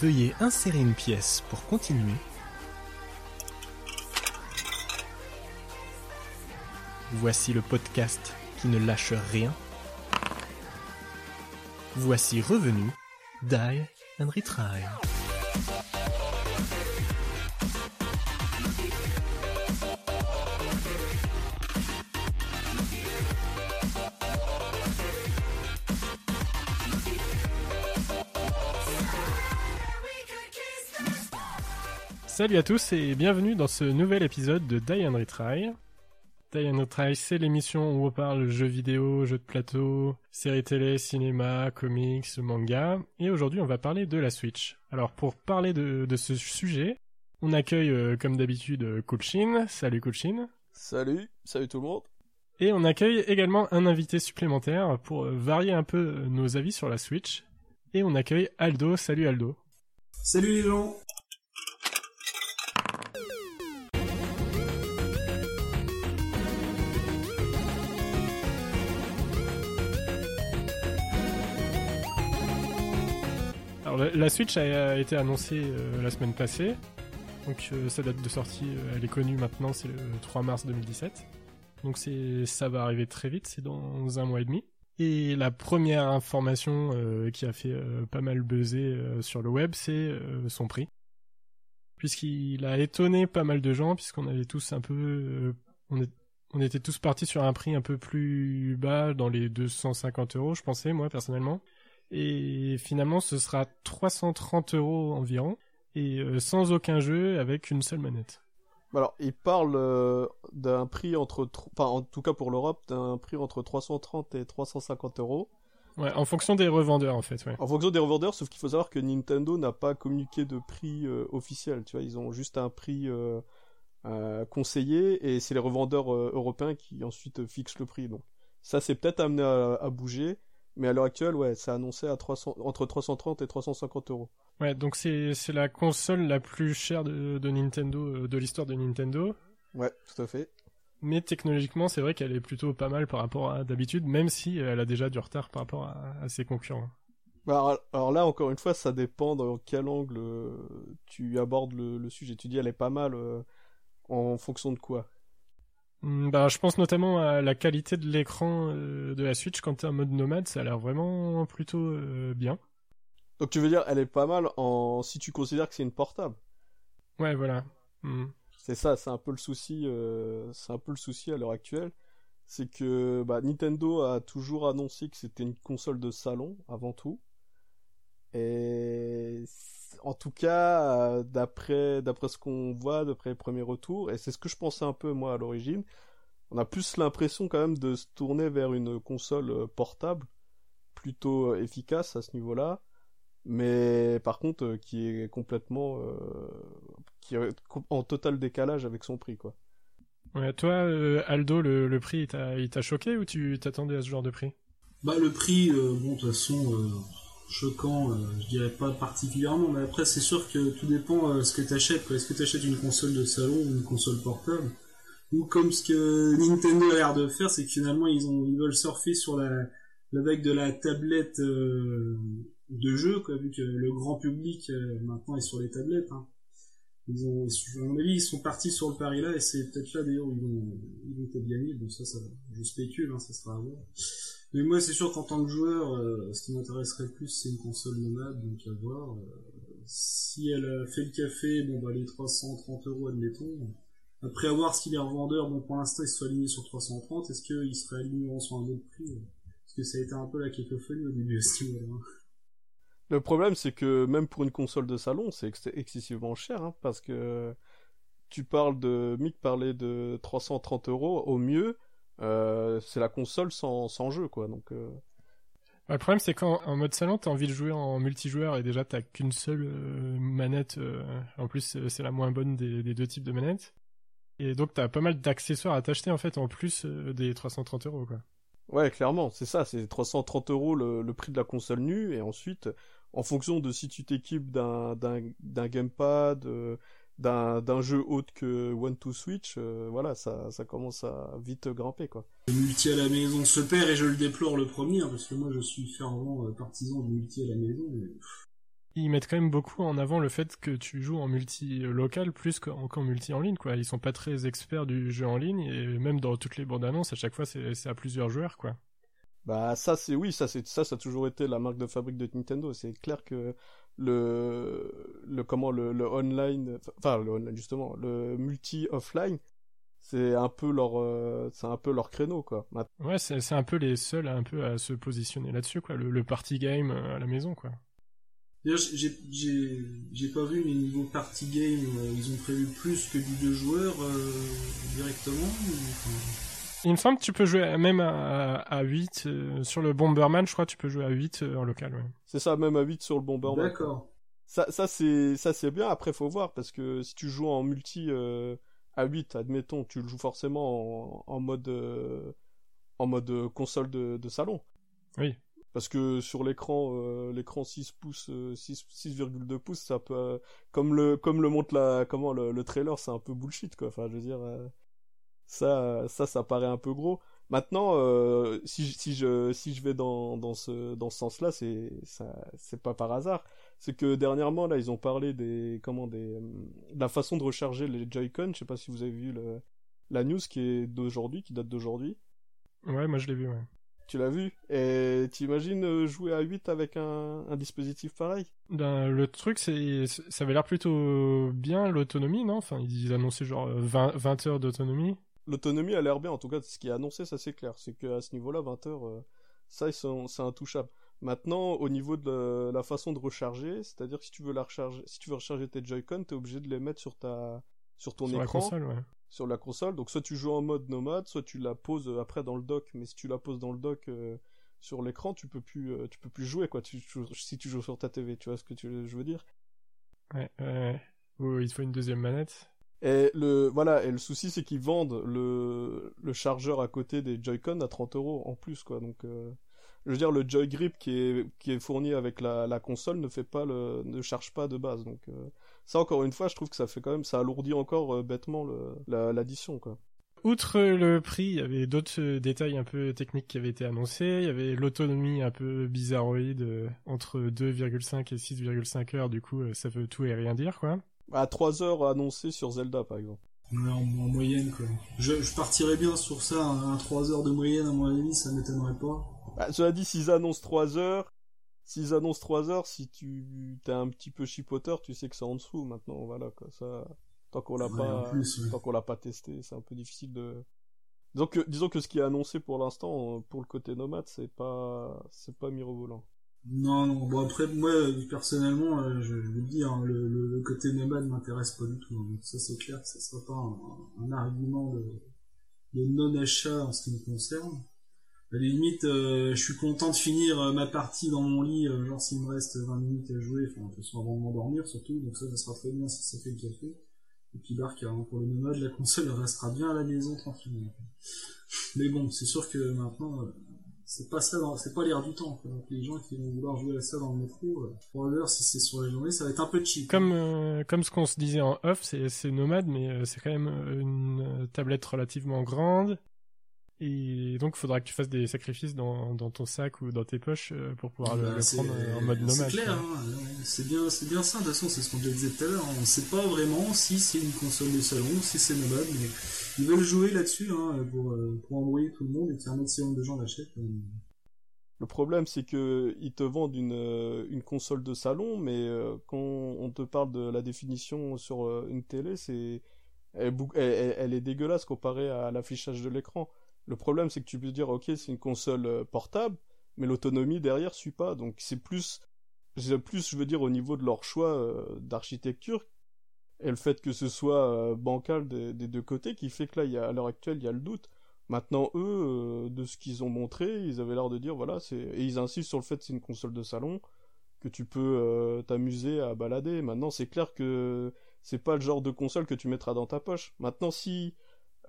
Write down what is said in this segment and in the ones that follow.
Veuillez insérer une pièce pour continuer. Voici le podcast qui ne lâche rien. Voici revenu Die and Retry. Salut à tous et bienvenue dans ce nouvel épisode de Die and Retry. Die and Retry, c'est l'émission où on parle jeux vidéo, jeux de plateau, séries télé, cinéma, comics, manga. Et aujourd'hui, on va parler de la Switch. Alors, pour parler de, ce sujet, on accueille euh, comme d'habitude euh, Kulshin. Salut Kulshin. Salut, salut tout le monde. Et on accueille également un invité supplémentaire pour euh, varier un peu nos avis sur la Switch. Et on accueille Aldo. Salut Aldo. Salut les gens. La Switch a été annoncée euh, la semaine passée. Donc euh, sa date de sortie, euh, est connue maintenant, c'est le 3 mars 2017. Donc ça va arriver très vite, c'est dans un mois et demi. Et la première information qui a fait pas mal buzzer sur le web, c'est son prix. Puisqu'il a étonné pas mal de gens, puisqu'on avait tous un peu... était tous partis sur un prix un peu plus bas, dans les 250 euros, je pensais, moi, personnellement. Et finalement, ce sera 330 euros environ, et euh, sans aucun jeu, avec une seule manette. Alors, il parle euh, d'un prix entre, enfin, en tout cas pour l'Europe, d'un prix entre 330 et 350 euros. Ouais, en fonction des revendeurs en fait. Ouais. En fonction des revendeurs, sauf qu'il faut savoir que Nintendo n'a pas communiqué de prix euh, officiel. Tu vois, ils ont juste un prix conseillé et c'est les revendeurs européens qui ensuite fixent le prix. Donc ça, c'est peut-être amené à, bouger. Mais à l'heure actuelle, ouais, c'est annoncé à 300, entre 330 et 350 euros. Ouais, donc c'est, la console la plus chère de, de Nintendo, euh, de l'histoire de Nintendo. Ouais, tout à fait. Mais technologiquement, c'est vrai qu'elle est plutôt pas mal par rapport à d'habitude, même si elle a déjà du retard par rapport à, ses concurrents. Bah, alors là, encore une fois, ça dépend dans quel angle euh, tu abordes le, le sujet. Tu dis elle est pas mal euh, en fonction de quoi? Bah, je pense notamment à la qualité de l'écran euh, de la Switch quand t'es en mode nomade, ça a l'air vraiment plutôt euh, bien. Donc tu veux dire, elle est pas mal en si tu considères que c'est une portable. Ouais, voilà. Hmm. C'est ça, c'est un peu le souci, euh, c'est un peu le souci à l'heure actuelle, c'est que bah, Nintendo a toujours annoncé que c'était une console de salon avant tout, et en tout cas, euh, d'après d'après ce qu'on voit, d'après les premiers retours, et c'est ce que je pensais un peu moi à l'origine, on a plus l'impression quand même de se tourner vers une console euh, portable, plutôt euh, efficace à ce niveau-là, mais par contre qui est complètement qui est en total décalage avec son prix quoi. Ouais, toi Aldo, le, prix il t'a choqué ou tu t'attendais à ce genre de prix? Bah le prix, bon de toute façon choquant, euh, je dirais pas particulièrement, mais après c'est sûr que tout dépend euh, ce que tu achètes. Est-ce que tu une console de salon ou une console portable? Ou comme ce que Nintendo a l'air de faire, c'est que finalement ils, ont, ils veulent surfer sur la, vague de la tablette euh, de jeu, quoi, vu que le grand public maintenant est sur les tablettes. Hein. Ils ont, à mon avis, ils sont partis sur le pari là, et c'est peut-être là d'ailleurs où ils vont, ils vont peut-être gagner. Bon, ça, ça, je spécule, hein, ça sera à voir. Mais moi, c'est sûr qu'en tant que joueur, euh, ce qui m'intéresserait plus, c'est une console nomade, donc à voir. Euh, si elle a fait le café, bon, bah, les 330 euros, admettons. Après, à voir si les revendeurs, bon, pour l'instant, ils se sont alignés sur 330, est-ce qu'ils seraient alignés sur un autre prix Parce que ça a été un peu la cacophonie au début, aussi, voilà. Le problème, c'est que même pour une console de salon, c'est excessivement cher, hein, parce que tu parles de, Mick parlait de 330 euros au mieux, euh, c'est la console sans, sans jeu, quoi. Donc, euh... le problème, c'est qu'en en mode salon, t'as envie de jouer en multijoueur et déjà t'as qu'une seule euh, manette. En plus, c'est la moins bonne des, des, deux types de manettes. Et donc, t'as pas mal d'accessoires à t'acheter en fait en plus des 330 euros, quoi. Ouais, clairement, c'est ça, c'est 330 euros le, le, prix de la console nue, et ensuite, en fonction de si tu t'équipes d'un, d'un, d'un gamepad, d'un jeu autre que One to Switch, euh, voilà, ça, ça commence à vite grimper quoi. Le multi à la maison se perd et je le déplore le premier hein, parce que moi je suis fervent euh, partisan du multi à la maison. ils mettent quand même beaucoup en avant le fait que tu joues en multi local plus qu'en multi en ligne, quoi. Ils sont pas très experts du jeu en ligne et même dans toutes les bandes annonces, à chaque fois, c'est à plusieurs joueurs, quoi. Bah ça c'est oui ça c'est ça ça a toujours été la marque de fabrique de Nintendo c'est clair que le le comment le, le online enfin le online justement le multi offline c'est un peu leur euh, c'est un peu leur créneau quoi. Ouais c'est c'est un peu les seuls un peu à se positionner là-dessus quoi. Le, le party game à la maison quoi. J'ai j'ai j'ai pas vu mais niveau party game euh, ils ont prévu plus que du deux joueurs euh, directement il me semble que tu peux jouer même à, à 8 euh, sur le Bomberman, je crois que tu peux jouer à 8 euh, en local. Ouais. C'est ça, même à 8 sur le Bomberman. D'accord. Ça, ça c'est ça c'est bien. Après, faut voir parce que si tu joues en multi euh, à 8, admettons, tu le joues forcément en, en mode en mode console de, de, salon. Oui. Parce que sur l'écran, l'écran 6 pouces, 6,2 pouces, ça peut, comme le, comme le montre la, comment le, le trailer, c'est un peu bullshit quoi. Enfin, je veux dire, ça, ça, ça paraît un peu gros. Maintenant, euh, si, si je si je vais dans dans ce dans ce sens-là, c'est ça c'est pas par hasard. C'est que dernièrement là, ils ont parlé des comment des de la façon de recharger les Joy-Con. Je sais pas si vous avez vu le la news qui est d'aujourd'hui, qui date d'aujourd'hui. Ouais, moi je l'ai vu. Ouais. Tu l'as vu? Et tu imagines euh, jouer à 8 avec un, un dispositif pareil? Ben, Le truc, c'est ça avait l'air plutôt bien l'autonomie, non? Enfin, ils annonçaient genre 20, 20 heures d'autonomie l'autonomie a l'air bien. En tout cas, ce qui est annoncé, ça c'est clair. C'est qu'à ce niveau-là, 20 heures, euh, ça, c'est intouchable. Maintenant, au niveau de la façon de recharger, c'est-à-dire que si tu veux la recharger, si tu veux recharger tes Joy-Con, t'es obligé de les mettre sur ta, sur ton sur écran. La console, ouais. Sur la console. Donc, soit tu joues en mode nomade, soit tu la poses euh, après dans le dock. Mais si tu la poses dans le dock euh, sur l'écran, tu peux plus, euh, tu peux plus jouer, quoi. Tu, si tu joues sur ta TV, tu vois ce que tu, je veux dire? Ouais, ouais. il te faut une deuxième manette. Et le voilà et le souci c'est qu'ils vendent le le chargeur à côté des Joy-Con à 30 euros en plus quoi donc euh, je veux dire le Joy Grip qui est qui est fourni avec la, la console ne fait pas le ne charge pas de base donc euh, ça encore une fois je trouve que ça fait quand même ça alourdit encore euh, bêtement l'addition quoi. Outre le prix, il y avait d'autres détails un peu techniques qui avaient été annoncés. Il y avait l'autonomie un peu bizarroïde entre 2,5 et 6,5 heures. Du coup, ça veut tout et rien dire, quoi à 3 heures annoncées sur Zelda par exemple. Ouais, en, moyenne quoi. Je, je, partirais bien sur ça, un, 3 heures de moyenne à mon avis, ça m'étonnerait pas. Bah, cela dit, s'ils annoncent 3 heures, s'ils annoncent 3 heures, si tu t'es un petit peu chipoteur, tu sais que c'est en dessous maintenant, voilà quoi. Ça, tant qu'on l'a pas, tant qu'on l'a pas testé, c'est un peu difficile de. Disons que, disons que ce qui est annoncé pour l'instant, pour le côté nomade, c'est pas, c'est pas mirobolant. Non, non, bon après, moi, personnellement, euh, je, je vous le dis, hein, le, le, côté nomade m'intéresse pas du tout. Hein. Ça, c'est clair que ce sera pas un, argument de, non-achat en ce qui me concerne. À la limite, euh, je suis content de finir euh, ma partie dans mon lit, genre s'il me reste 20 minutes à jouer, enfin, de toute façon avant de m'endormir surtout, donc ça, ça sera très bien si ça fait le café. Et puis Dark, hein, pour le nomade, la console restera bien à la maison tranquillement. Mais bon, c'est sûr que maintenant, c'est pas ça c'est pas l'air du temps quoi. les gens qui vont vouloir jouer à ça dans le métro 3 euh, heures si c'est sur la journée ça va être un peu cheap comme euh, comme ce qu'on se disait en off c'est nomade mais euh, c'est quand même une tablette relativement grande et donc, il faudra que tu fasses des sacrifices dans, dans ton sac ou dans tes poches euh, pour pouvoir le, bah, prendre en mode nomade. C'est clair, hein, c'est bien, c'est bien ça. De toute façon, c'est ce qu'on disait tout à l'heure. On ne sait pas vraiment si c'est une console de salon, si c'est nomade, mais ils veulent jouer là-dessus hein, pour, euh, pour embrouiller tout le monde et qu'un maximum de gens l'achètent. Euh. Le problème, c'est que ils te vendent une, une console de salon, mais quand on te parle de la définition sur une télé, c'est elle, elle, elle, est dégueulasse comparée à l'affichage de l'écran. Le problème, c'est que tu peux dire, ok, c'est une console euh, portable, mais l'autonomie derrière suit pas. Donc c'est plus, plus, je veux dire, au niveau de leur choix euh, d'architecture et le fait que ce soit euh, bancal des, deux côtés qui fait que là, à l'heure actuelle, il y a le doute. Maintenant, eux, de ce qu'ils ont montré, ils avaient l'air de dire, voilà, et ils insistent sur le fait que c'est une console de salon que tu peux t'amuser à balader. Maintenant, c'est clair que c'est pas le genre de console que tu mettras dans ta poche. Maintenant, si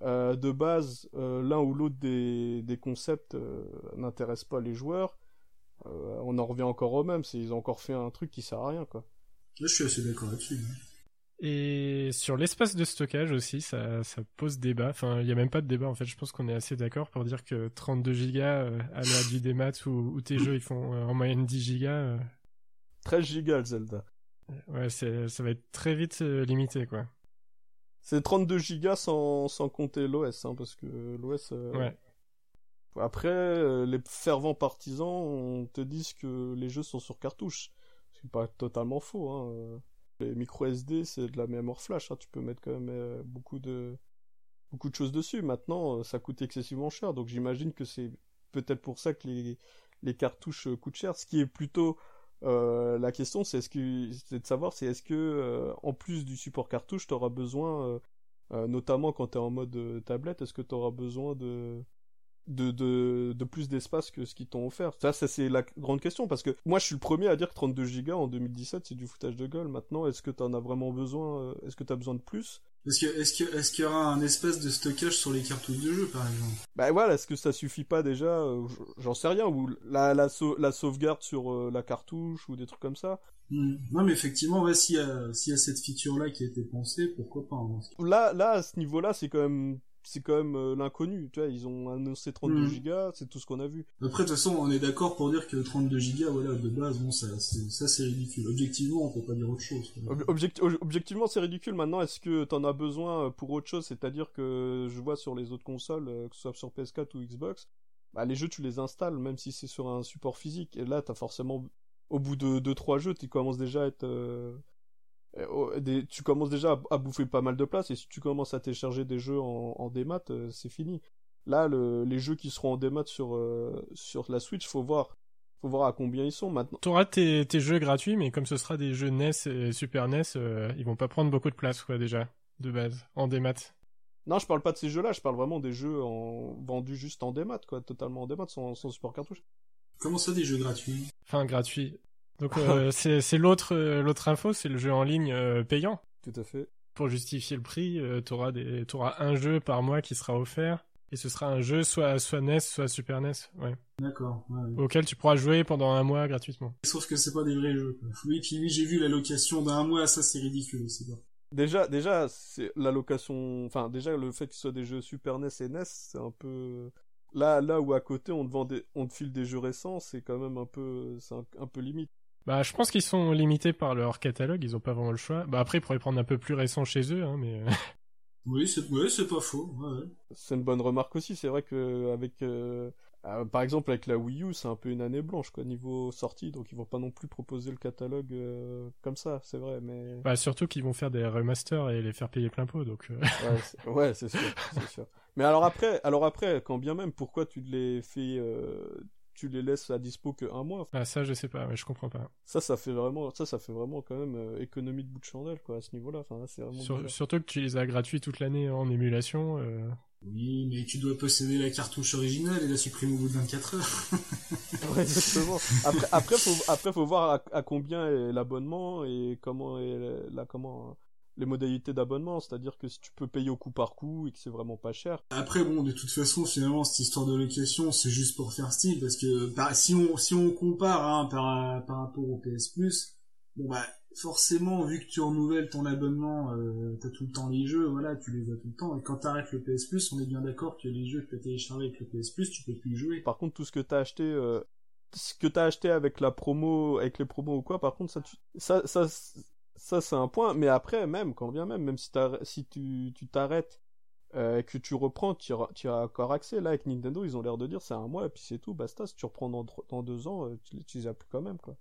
euh, de base, euh, l'un ou l'autre des, des concepts euh, n'intéresse pas les joueurs, on en revient encore au même. Ils ont encore fait un truc qui sert à rien, quoi. je suis assez d'accord là-dessus. Et sur l'espace de stockage aussi, ça, ça pose débat. Enfin, il n'y a même pas de débat en fait. Je pense qu'on est assez d'accord pour dire que 32 gigas à l'heure du démat où, où, tes jeux ils font en moyenne 10 gigas. 13 gigas Zelda. Ouais, ça va être très vite euh, limité, quoi. C'est 32 gigas sans, sans compter l'OS, hein, parce que l'OS... Euh, Ouais. Après, euh, les fervents partisans on te disent que les jeux sont sur cartouche. C'est pas totalement faux. Hein. euh. Les micro SD, c'est de la mémoire flash. hein. Tu peux mettre quand même beaucoup de beaucoup de choses dessus. Maintenant, ça coûte excessivement cher, donc j'imagine que c'est peut-être pour ça que les les cartouches coûtent cher. Ce qui est plutôt euh, la question, c'est de savoir, c'est est-ce que euh, en plus du support cartouche, tu auras besoin, euh, notamment quand tu es en mode tablette, est-ce que tu auras besoin de de, de, plus d'espace que ce qu'ils t'ont offert? Ça, ça c'est la grande question, parce que moi je suis le premier à dire que 32 Go en 2017 c'est du foutage de gueule. Maintenant, est-ce que tu en as vraiment besoin Est-ce que tu as besoin de plus? Est-ce que, qu'il y aura un espace de stockage sur les cartouches de jeu, par exemple? Bah voilà, est-ce que ça suffit pas déjà euh, J'en sais rien, ou la, la, sau- la sauvegarde sur euh, la cartouche, ou des trucs comme ça? Hmm. Non, mais effectivement, ouais, s'il y a, s'il y a cette feature-là qui a été pensée, pourquoi pas hein. Là, là à ce niveau-là, c'est quand même c'est quand même euh, l'inconnu. Tu vois, ils ont annoncé 32 Mhm. gigas, c'est tout ce qu'on a vu. Après, de toute façon, on est d'accord pour dire que 32 gigas, voilà, de base, bon, ça, c'est, ça, c'est ridicule. Objectivement, on peut pas dire autre chose. Ob- objectivement, c'est ridicule. Maintenant, est-ce que t'en as besoin euh, pour autre chose? C'est-à-dire que je vois sur les autres consoles, euh, que ce soit sur PS4 ou Xbox, bah, les jeux, tu les installes, même si c'est sur un support physique. Et là, t'as forcément, au bout de 2-3 jeux, tu commences déjà à être... euh, des- tu commences déjà à, à bouffer pas mal de place. Et si tu commences à télécharger des jeux en, en démat, euh, c'est fini. Là, le- les jeux qui seront en démat sur, euh, sur la Switch, faut voir. Faut voir à combien ils sont maintenant. T'auras tes, tes jeux gratuits, mais comme ce sera des jeux NES et Super NES, euh, ils vont pas prendre beaucoup de place, quoi, déjà, de base, en démat. Non, je parle pas de ces jeux-là, je parle vraiment des jeux en... vendus juste en démat, quoi, totalement en démat, sans, sans support cartouche. Comment ça, des jeux gratuits? Enfin, gratuit. Donc, euh, c'est l'autre euh, l'autre info, c'est le jeu en ligne euh, payant. Tout à fait. Pour justifier le prix, t'auras des t'auras un jeu par mois qui sera offert. Et ce sera un jeu soit, soit NES, soit Super NES, ouais. D'accord, ouais, ouais. Auquel tu pourras jouer pendant un mois gratuitement. Sauf que c'est pas des vrais jeux, quoi. Oui, puis oui, j'ai vu la location d'un mois, ça, c'est ridicule aussi, quoi. Déjà, déjà, c'est la location, enfin, déjà, le fait que ce soit des jeux Super NES et NES, c'est un peu, là, là où à côté on te vend des, on te file des jeux récents, c'est quand même un peu, c'est un, un peu limite. Bah, je pense qu'ils sont limités par leur catalogue, ils ont pas vraiment le choix. Bah, après, ils pourraient prendre un peu plus récent chez eux, hein, mais... euh, Oui, c'est, ouais, pas faux, ouais, ouais. C'est une bonne remarque aussi, c'est vrai que avec, euh, euh, par exemple avec la Wii U, c'est un peu une année blanche, quoi, niveau sortie, donc ils vont pas non plus proposer le catalogue euh, comme ça, c'est vrai, mais. Bah, surtout qu'ils vont faire des remasters et les faire payer plein pot, donc... euh, Ouais, c'est- ouais, c'est sûr, c'est sûr. Mais alors après, alors après, quand bien même, pourquoi tu les fais, euh, tu les laisses à dispo que un mois Ah, ça, je sais pas, mais je comprends pas. Ça, ça fait vraiment, ça, ça fait vraiment quand même euh, économie de bout de chandelle, quoi, à ce niveau-là. Enfin, là, c'est vraiment. Sur- surtout que tu les as gratuits toute l'année en émulation. euh, Oui, mais tu dois posséder la cartouche originale et la supprimer au bout de 24 heures. Ouais, exactement. Après, après, faut, après, faut voir à, à combien est l'abonnement et comment est la, comment, les modalités d'abonnement. C'est-à-dire que si tu peux payer au coup par coup et que c'est vraiment pas cher. Après, bon, de toute façon, finalement, cette histoire de location, c'est juste pour faire style, parce que bah, si on si on compare hein, par par rapport au PS Plus, bon bah forcément, vu que tu renouvelles ton abonnement, euh, t'as tout le temps les jeux, voilà, tu les as tout le temps. Et quand t'arrêtes le PS Plus, on est bien d'accord que les jeux que t'as téléchargés avec le PS Plus, tu peux plus y jouer. Par contre, tout ce que t'as acheté, euh, ce que t'as acheté avec la promo, avec les promos ou quoi, par contre, ça, tu- ça, ça, ça, c'est un point. Mais après, même, quand bien même, même si, si tu t'arrêtes euh, et que tu reprends, tu tu as encore accès. Là, avec Nintendo, ils ont l'air de dire c'est un mois et puis c'est tout, basta. Si tu reprends dans, dans deux ans, euh, tu, as plus quand même, quoi.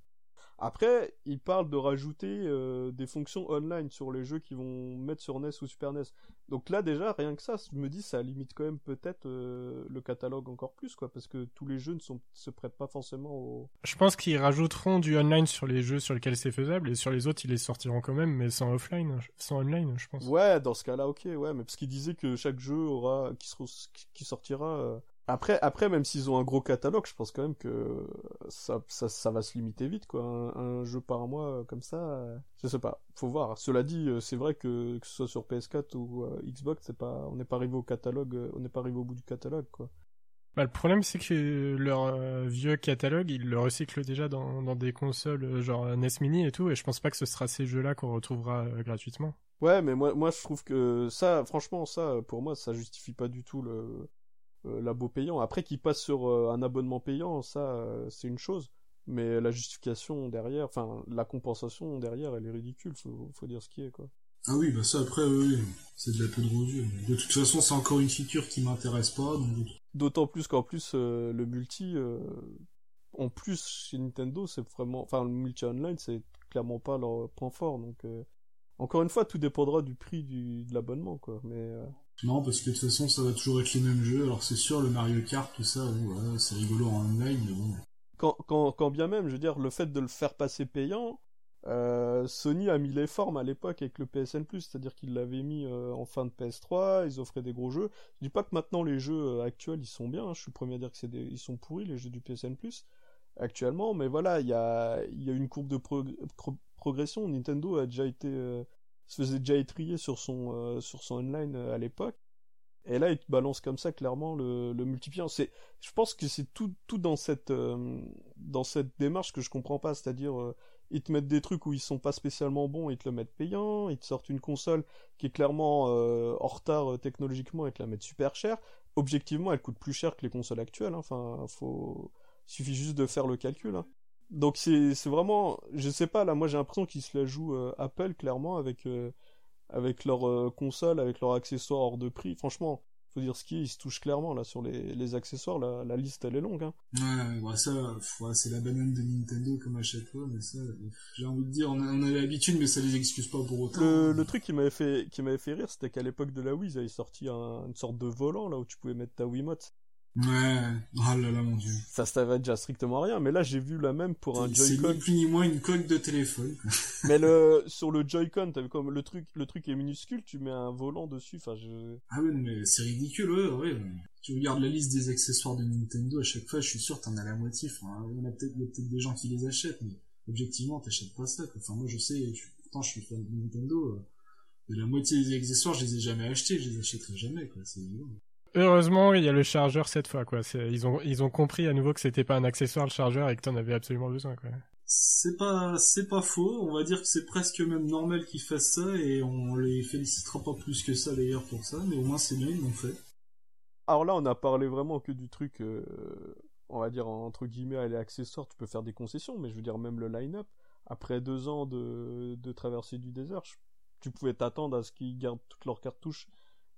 Après, ils parlent de rajouter euh, des fonctions online sur les jeux qui vont mettre sur NES ou Super NES. Donc là, déjà, rien que ça, je me dis, ça limite quand même peut-être euh, le catalogue encore plus, quoi, parce que tous les jeux ne sont, se prêtent pas forcément au... Je pense qu'ils rajouteront du online sur les jeux sur lesquels c'est faisable, et sur les autres, ils les sortiront quand même, mais sans offline, sans online, je pense. Ouais, dans ce cas-là, ok, ouais, mais parce qu'ils disaient que chaque jeu aura, qui, sera, qui sortira... Après, après, même s'ils ont un gros catalogue, je pense quand même que ça, ça, ça va se limiter vite, quoi. Un, un jeu par mois euh, comme ça, euh, je sais pas. Faut voir. Cela dit, euh, c'est vrai que que ce soit sur PS4 ou euh, Xbox, c'est pas, on n'est pas arrivé au catalogue, on n'est pas arrivé au bout du catalogue, quoi. Bah, le problème, c'est que leur euh, vieux catalogue, ils le recyclent déjà dans, dans des consoles euh, genre NES Mini et tout, et je pense pas que ce sera ces jeux-là qu'on retrouvera gratuitement. Ouais, mais moi, moi, je trouve que ça, franchement, ça, pour moi, ça justifie pas du tout le l'abo payant. Après, qu'ils passent sur euh, un abonnement payant, ça, euh, c'est une chose. mais la justification derrière, enfin la compensation derrière, elle est ridicule. Faut, faut dire ce qui est quoi. Ah oui, bah ça après, oui, c'est de la poudre aux yeux. De toute façon, c'est encore une feature qui m'intéresse pas. D'autant plus qu'en plus euh, le multi, euh, en plus chez Nintendo, c'est vraiment, enfin le multi online, c'est clairement pas leur point fort. Donc euh, encore une fois, tout dépendra du prix du, de l'abonnement, quoi. Mais non, parce que de toute façon, ça va toujours être les mêmes jeux. Alors c'est sûr, le Mario Kart, tout ça, c'est rigolo en online, mais bon. Quand, quand, bien même, je veux dire, le fait de le faire passer payant, euh, Sony a mis les formes à l'époque avec le PSN+, c'est-à-dire qu'ils l'avaient mis euh, en fin de PS3, ils offraient des gros jeux. Je dis pas que maintenant les jeux euh, actuels ils sont bien, hein. je suis le premier à dire que c'est ils sont pourris les jeux du PSN+, actuellement, mais voilà, il y a, y a une courbe de progression. Nintendo a déjà été se faisait déjà étrier sur son euh, sur son online euh, à l'époque. Et là, il te balance comme ça clairement le, le multipliant. C'est, je pense que c'est tout tout dans cette euh, dans cette démarche que je comprends pas, c'est-à-dire ils te mettent des trucs où ils sont pas spécialement bons, ils te le mettent payant, ils te sortent une console qui est clairement en retard technologiquement et te la mettent super cher. Objectivement, elle coûte plus cher que les consoles actuelles. Hein. Enfin, faut il suffit juste de faire le calcul. Hein donc c'est vraiment je sais pas là moi j'ai l'impression qu'ils se la jouent euh, Apple clairement avec euh, avec leur euh, console avec leurs accessoires hors de prix. Franchement faut dire ce qui ils se touchent clairement là sur les, les accessoires. La, la liste elle est longue hein. ouais, ouais ça ouais, c'est la banane de Nintendo comme à chaque fois mais ça j'ai envie de dire on a, on a l'habitude mais ça les excuse pas pour autant. Le, le truc qui m'avait fait qui m'avait fait rire c'était qu'à l'époque de la Wii ils avaient sorti un, une sorte de volant là où tu pouvais mettre ta Wiimote Ouais, oh là là mon dieu. Ça servait déjà strictement à rien, mais là j'ai vu la même pour un Joy-Con. C'est ni plus ni moins une coque de téléphone. mais le sur le Joy-Con, t'as vu comme le truc le truc est minuscule, tu mets un volant dessus, enfin je. Ah ouais mais c'est ridicule ouais ouais. Tu regardes la liste des accessoires de Nintendo à chaque fois, je suis sûr t'en as la moitié. Enfin, il y a peut-être des gens qui les achètent, mais objectivement t'achètes pas ça. Enfin moi je sais, pourtant je suis fan de Nintendo. Euh, la moitié des accessoires, je les ai jamais achetés, je les achèterai jamais quoi. C'est Heureusement, il y a le chargeur cette fois, quoi. Ils ont, ils ont compris à nouveau que c'était pas un accessoire le chargeur et que t'en avais absolument besoin, quoi. C'est pas, c'est pas faux. On va dire que c'est presque même normal qu'ils fassent ça et on les félicitera pas plus que ça d'ailleurs pour ça, mais au moins c'est bien, ils l'ont fait. Alors là, on a parlé vraiment que du truc, euh, on va dire entre guillemets, les accessoires, tu peux faire des concessions, mais je veux dire même le line-up. Après deux ans de, de traversée du désert, tu pouvais t'attendre à ce qu'ils gardent toutes leurs cartouches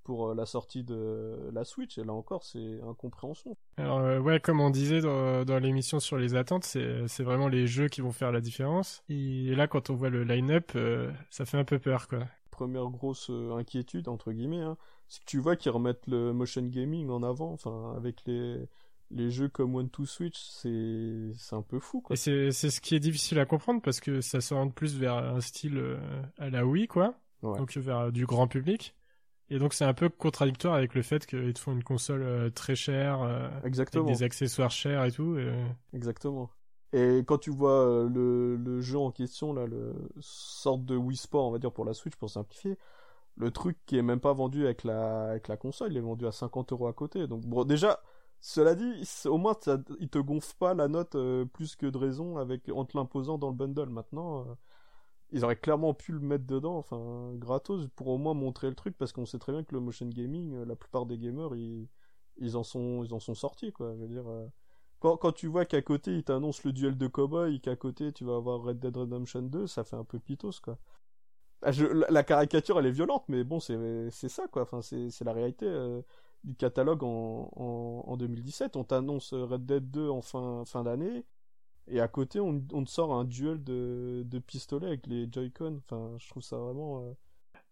pour euh, la sortie de la Switch et là encore c'est incompréhension. Alors euh, ouais comme on disait dans, dans l'émission sur les attentes c'est vraiment les jeux qui vont faire la différence et là quand on voit le line-up euh, ça fait un peu peur quoi. Première grosse inquiétude entre guillemets hein, c'est que tu vois qu'ils remettent le motion gaming en avant enfin avec les les jeux comme One to Switch, c'est un peu fou quoi. Et c'est c'est ce qui est difficile à comprendre parce que ça s'oriente plus vers un style à la Wii quoi. Donc vers du grand public. Et donc c'est un peu contradictoire avec le fait qu'ils te font une console euh, très chère, euh, Exactement. avec des accessoires chers et tout. Exactement. Et quand tu vois euh, le, le jeu en question, là, le sorte de Wii Sport, on va dire pour la Switch, pour simplifier, le truc qui est même pas vendu avec la, avec la console, il est vendu à 50 euros à côté. Donc bon, déjà, cela dit, au moins ça, il te gonfle pas la note plus que de raison avec en te l'imposant dans le bundle. Maintenant, ils auraient clairement pu le mettre dedans, enfin, gratos, pour au moins montrer le truc, parce qu'on sait très bien que le motion gaming, euh, la plupart des gamers, ils, ils en sont, ils en sont sortis, quoi. Je veux dire, euh. quand, quand tu vois qu'à côté, ils t'annoncent le duel de cowboy, qu'à côté, tu vas avoir Red Dead Redemption 2, ça fait un peu pitos, quoi. Ah, la, caricature, elle est violente, mais bon, c'est, ça, quoi. Enfin, c'est, c'est la réalité euh, du catalogue en, en, en 2017. On t'annonce Red Dead 2 en fin, fin d'année et à côté, on, on te sort un duel de, de pistolets avec les Joy-Con. Enfin, je trouve ça vraiment. Euh,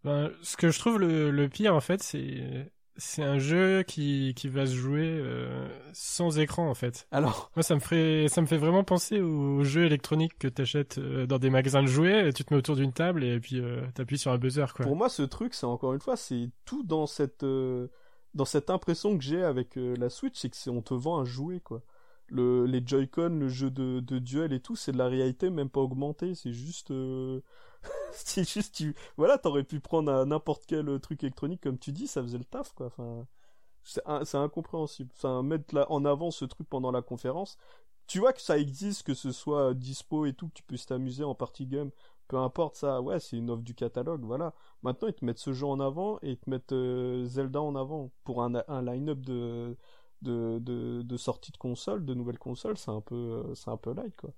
ben, ce que je trouve le, le pire, en fait, c'est c'est un jeu qui, qui va se jouer euh, sans écran en fait. Alors moi ça me ferait ça me fait vraiment penser aux jeux électroniques que t'achètes euh, dans des magasins de jouets, tu te mets autour d'une table et puis euh, t'appuies sur un buzzer quoi. Pour moi ce truc c'est encore une fois c'est tout dans cette dans cette impression que j'ai avec la Switch c'est que on te vend un jouet quoi le, les Joy-Con, le jeu de, duel et tout, c'est de la réalité même pas augmentée, c'est juste... Euh... c'est juste, tu... Voilà, t'aurais pu prendre n'importe quel truc électronique, comme tu dis, ça faisait le taf, quoi. Enfin, c'est incompréhensible. Enfin, mettre en avant ce truc pendant la conférence, tu vois que ça existe, que ce soit dispo et tout, que tu puisses t'amuser en party game, peu importe ça, ouais, c'est une offre du catalogue, voilà. Maintenant, ils te mettent ce jeu en avant et ils te mettent euh, Zelda en avant pour un, un line-up de de, de, de sortie de console, de nouvelles consoles, c'est un peu, c'est un peu light, quoi.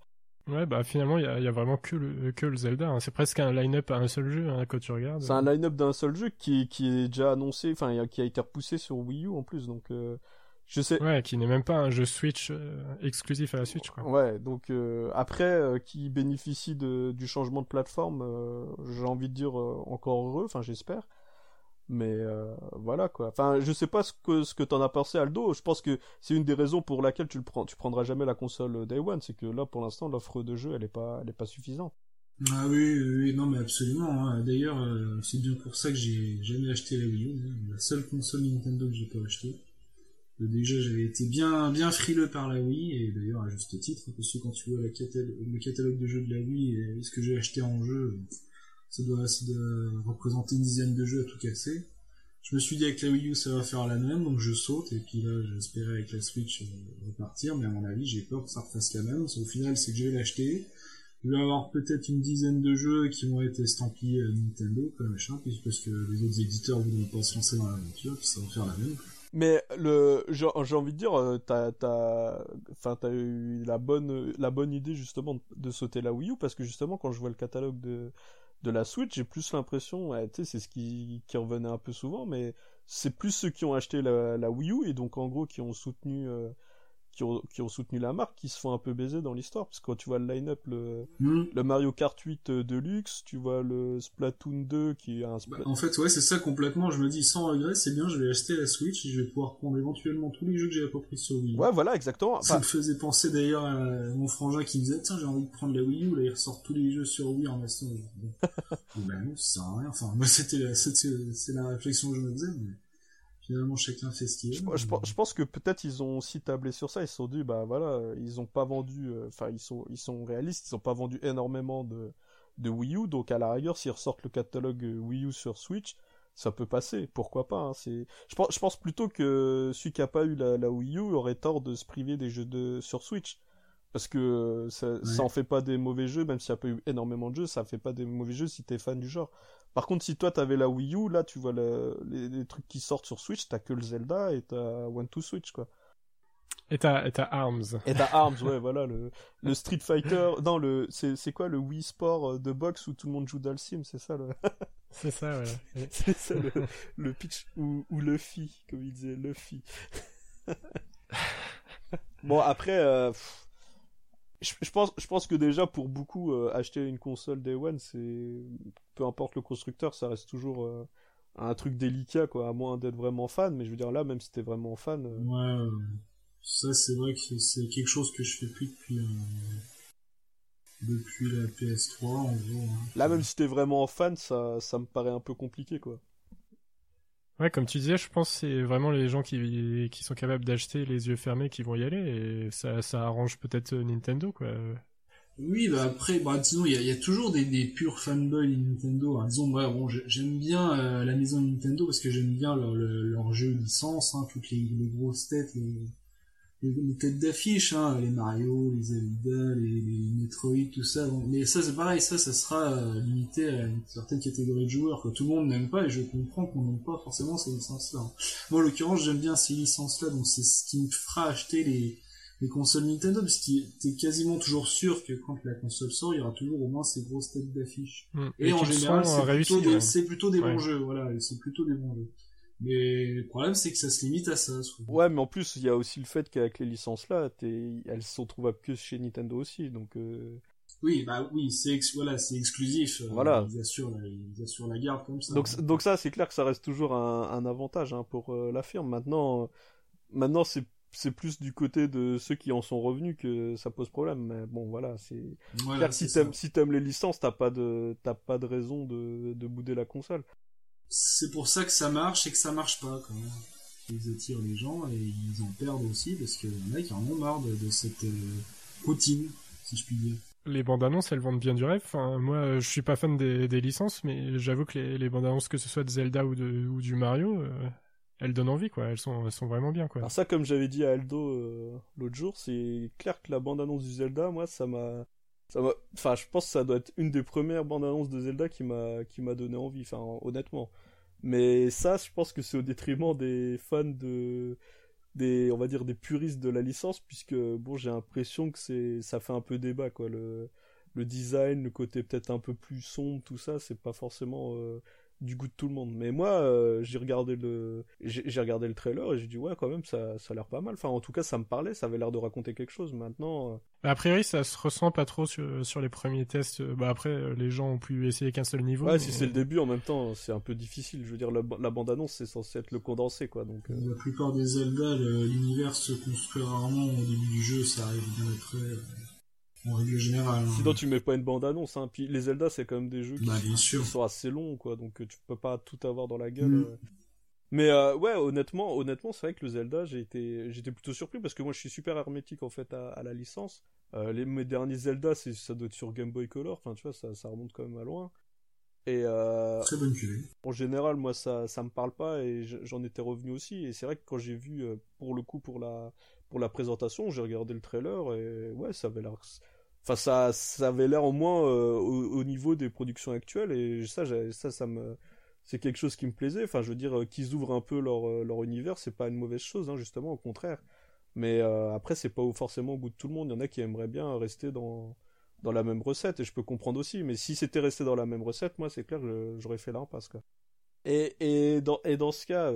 Ouais, bah finalement, il y a, y a, vraiment que le, que le Zelda. Hein. C'est presque un line-up à un seul jeu hein, quand tu regardes. C'est un line-up d'un seul jeu qui, qui est déjà annoncé, enfin qui a été repoussé sur Wii U en plus. Donc euh, je sais. Ouais, qui n'est même pas un jeu Switch euh, exclusif à la Switch. Quoi. Ouais, donc euh, après, qui bénéficie de, du changement de plateforme, j'ai envie de dire encore heureux. Enfin, j'espère. Mais euh, voilà quoi. Enfin, je sais pas ce que ce que t'en as pensé Aldo. Je pense que c'est une des raisons pour laquelle tu prends, tu prendras jamais la console Day One, c'est que là pour l'instant l'offre de jeu elle est pas, elle est pas suffisante. Ah oui, oui, non mais absolument. Hein. D'ailleurs, euh, c'est bien pour ça que j'ai jamais acheté la Wii U. Hein. La seule console Nintendo que j'ai pas acheté. Euh, déjà, j'avais été bien bien frileux par la Wii et d'ailleurs à juste titre parce que quand tu vois le catalogue de jeux de la Wii et ce que j'ai acheté en jeu ça doit, ça représenter une dizaine de jeux à tout casser. Je me suis dit avec la Wii U ça va faire la même, donc je saute, et puis là j'espérais avec la Switch euh, repartir, mais à mon avis j'ai peur que ça refasse la même. Au final c'est que je vais l'acheter. Je vais avoir peut-être une dizaine de jeux qui vont être estampillés Nintendo, comme machin, parce que les autres éditeurs voudront pas se lancer dans l'aventure, puis ça va faire la même. Mais le, j'ai envie de dire, euh, t'as, t'as, enfin, t'as eu la bonne, la bonne idée justement de sauter la Wii U parce que justement quand je vois le catalogue de, de la Switch, j'ai plus l'impression, tu sais, c'est ce qui, qui revenait un peu souvent, mais c'est plus ceux qui ont acheté la, la Wii U et donc en gros qui ont soutenu euh, qui ont, qui ont soutenu la marque qui se font un peu baiser dans l'histoire. Parce que quand tu vois le line-up le, hmm. le Mario Kart 8 euh, Deluxe tu vois le Splatoon 2 qui est un bah, en fait ouais c'est ça complètement. Je me dis sans regret c'est bien je vais acheter la Switch et je vais pouvoir prendre éventuellement tous les jeux que j'ai pas pris sur Wii ouais voilà exactement. Ça me faisait penser d'ailleurs à mon frangin qui me disait tiens j'ai envie de prendre la Wii U. Là il ressort tous les jeux sur Wii en maçon bah non ça sert à rien. Enfin moi c'était c'est la réflexion que je me faisais mais finalement chacun fait ce qu'il veut. Je, je, pense que peut-être ils ont aussi tablé sur ça, ils se sont dit bah voilà, ils ont pas vendu, euh, enfin ils sont ils sont réalistes, ils ont pas vendu énormément de de Wii U, donc à la rigueur s'ils ressortent le catalogue euh, Wii U sur Switch, ça peut passer, pourquoi pas. Hein, c'est, je pense, je pense plutôt que celui qui a pas eu la, la Wii U aurait tort de se priver des jeux de sur Switch parce que ça, ça en fait pas des mauvais jeux, même s'il n'y a pas eu énormément de jeux, ça fait pas des mauvais jeux si t'es fan du genre. Par contre, si toi t'avais la Wii U, là tu vois les, trucs qui sortent sur Switch, t'as que le Zelda et t'as One to Switch quoi. Et t'as, Arms. Et t'as Arms, ouais, voilà, le, le Street Fighter, non, le, c'est, c'est quoi, le Wii Sport euh, de boxe où tout le monde joue Dalsim, c'est ça, le... c'est ça, ouais. c'est ça, le, le pitch, ou, ou Luffy, comme il disait, Luffy. bon, après, euh, je, pense, je pense que déjà pour beaucoup euh, acheter une console Day One, c'est peu importe le constructeur, ça reste toujours euh, un truc délicat quoi, à moins d'être vraiment fan. Mais je veux dire là, même si t'es vraiment fan. Euh, ouais, ça c'est vrai que c'est quelque chose que je fais plus depuis depuis la PS3 en gros. Hein. Là, même si t'es vraiment fan, ça, ça me paraît un peu compliqué quoi. Ouais, comme tu disais, je pense que c'est vraiment les gens qui, sont capables d'acheter les yeux fermés qui vont y aller et ça, ça arrange peut-être Nintendo, quoi. Oui, bah après, bah, disons, il y a, toujours des, des purs fanboys Nintendo. Hein. Disons, bon, j'aime bien euh, la maison Nintendo parce que j'aime bien leur, leur, jeu licence, hein, toutes les, les grosses têtes, les, les, têtes d'affiche, hein, les Mario, les Zelda, les, les Metroid, tout ça. mais ça c'est pareil, ça, ça sera euh, limité à une certaine catégorie de joueurs que tout le monde n'aime pas, et je comprends qu'on n'aime pas forcément ces licences-là. Moi, en l'occurrence, j'aime bien ces licences-là, donc c'est ce qui me fera acheter les, les consoles Nintendo, parce que t'es quasiment toujours sûr que quand la console sort, il y aura toujours au moins ces grosses têtes d'affiche. Mm. Et, en général, c'est plutôt, des bons jeux, voilà, c'est plutôt des bons jeux. Mais le problème, c'est que ça se limite à ça. Ouais, mais en plus, il y a aussi le fait qu'avec les licences là, elles sont trouvables que chez Nintendo aussi, donc. Euh... Oui, bah oui, c'est voilà, c'est exclusif. Euh, voilà. Ils assurent, la, ils assurent la garde comme ça. Donc, donc ça, c'est clair que ça reste toujours un, un avantage hein, pour euh, la firme. Maintenant, maintenant, c'est c'est plus du côté de ceux qui en sont revenus que ça pose problème. Mais bon, voilà, c'est clair si t'aimes si les licences, t'as pas de t'as pas de raison de de bouder la console c'est pour ça que ça marche et que ça marche pas quand même. Ils attirent les gens et ils en perdent aussi parce qu'il y en a qui en ont marre de, cette euh, routine, si je puis dire. Les bandes annonces, elles vendent bien du rêve. Enfin, moi, je suis pas fan des, licences, mais j'avoue que les, bandes annonces, que ce soit de Zelda ou, de, ou du Mario, euh, elles donnent envie, quoi. Elles sont, elles sont vraiment bien, quoi. Alors ça, comme j'avais dit à Aldo euh, l'autre jour, c'est clair que la bande annonce du Zelda, moi, ça m'a, enfin, je pense que ça doit être une des premières bandes annonces de Zelda qui m'a, qui m'a donné envie, enfin, honnêtement. Mais ça, je pense que c'est au détriment des fans de, des, on va dire des puristes de la licence, puisque bon, j'ai l'impression que c'est, ça fait un peu débat, quoi. Le, le design, le côté peut-être un peu plus sombre, tout ça, c'est pas forcément euh, du goût de tout le monde. Mais moi, euh, j'ai regardé le, j'ai regardé le trailer et j'ai dit ouais, quand même, ça, ça a l'air pas mal. Enfin, en tout cas, ça me parlait, ça avait l'air de raconter quelque chose. Maintenant, euh, a priori, ça se ressent pas trop sur, sur les premiers tests. Bah après, les gens ont pu essayer qu'un seul niveau. Ouais, si c'est le début, en même temps, c'est un peu difficile. Je veux dire, la, bande-annonce, c'est censé être le condensé, quoi. Donc. La plupart des Zelda, l'univers se construit rarement au début du jeu, ça arrive bien après en règle générale. Hein. Sinon, tu mets pas une bande-annonce. Hein. Puis les Zelda, c'est quand même des jeux bah, qui, sont assez longs, quoi. Donc euh, tu peux pas tout avoir dans la gueule. Mm. Euh. Mais euh, ouais, honnêtement, honnêtement, c'est vrai que le Zelda, j'ai été, j'étais plutôt surpris parce que moi, je suis super hermétique en fait à, la licence. les mes derniers Zelda, c'est ça doit être sur Game Boy Color. Enfin, tu vois, ça, ça remonte quand même à loin. Et Très bonne cuvée. En général, moi, ça, ça me parle pas et j'en étais revenu aussi. Et c'est vrai que quand j'ai vu, pour le coup, pour la, pour la présentation, j'ai regardé le trailer et ouais, ça avait l'air, Enfin, ça, ça avait l'air au moins euh, au, niveau des productions actuelles et ça, ça, ça me, c'est quelque chose qui me plaisait. Enfin, je veux dire, euh, qu'ils ouvrent un peu leur, euh, leur univers, c'est pas une mauvaise chose, hein, justement, au contraire. Mais après, c'est pas forcément au goût de tout le monde. Il y en a qui aimeraient bien rester dans, dans la même recette et je peux comprendre aussi. Mais si c'était resté dans la même recette, moi, c'est clair, j'aurais fait l'impasse, quoi. Et, et, dans, et dans ce cas,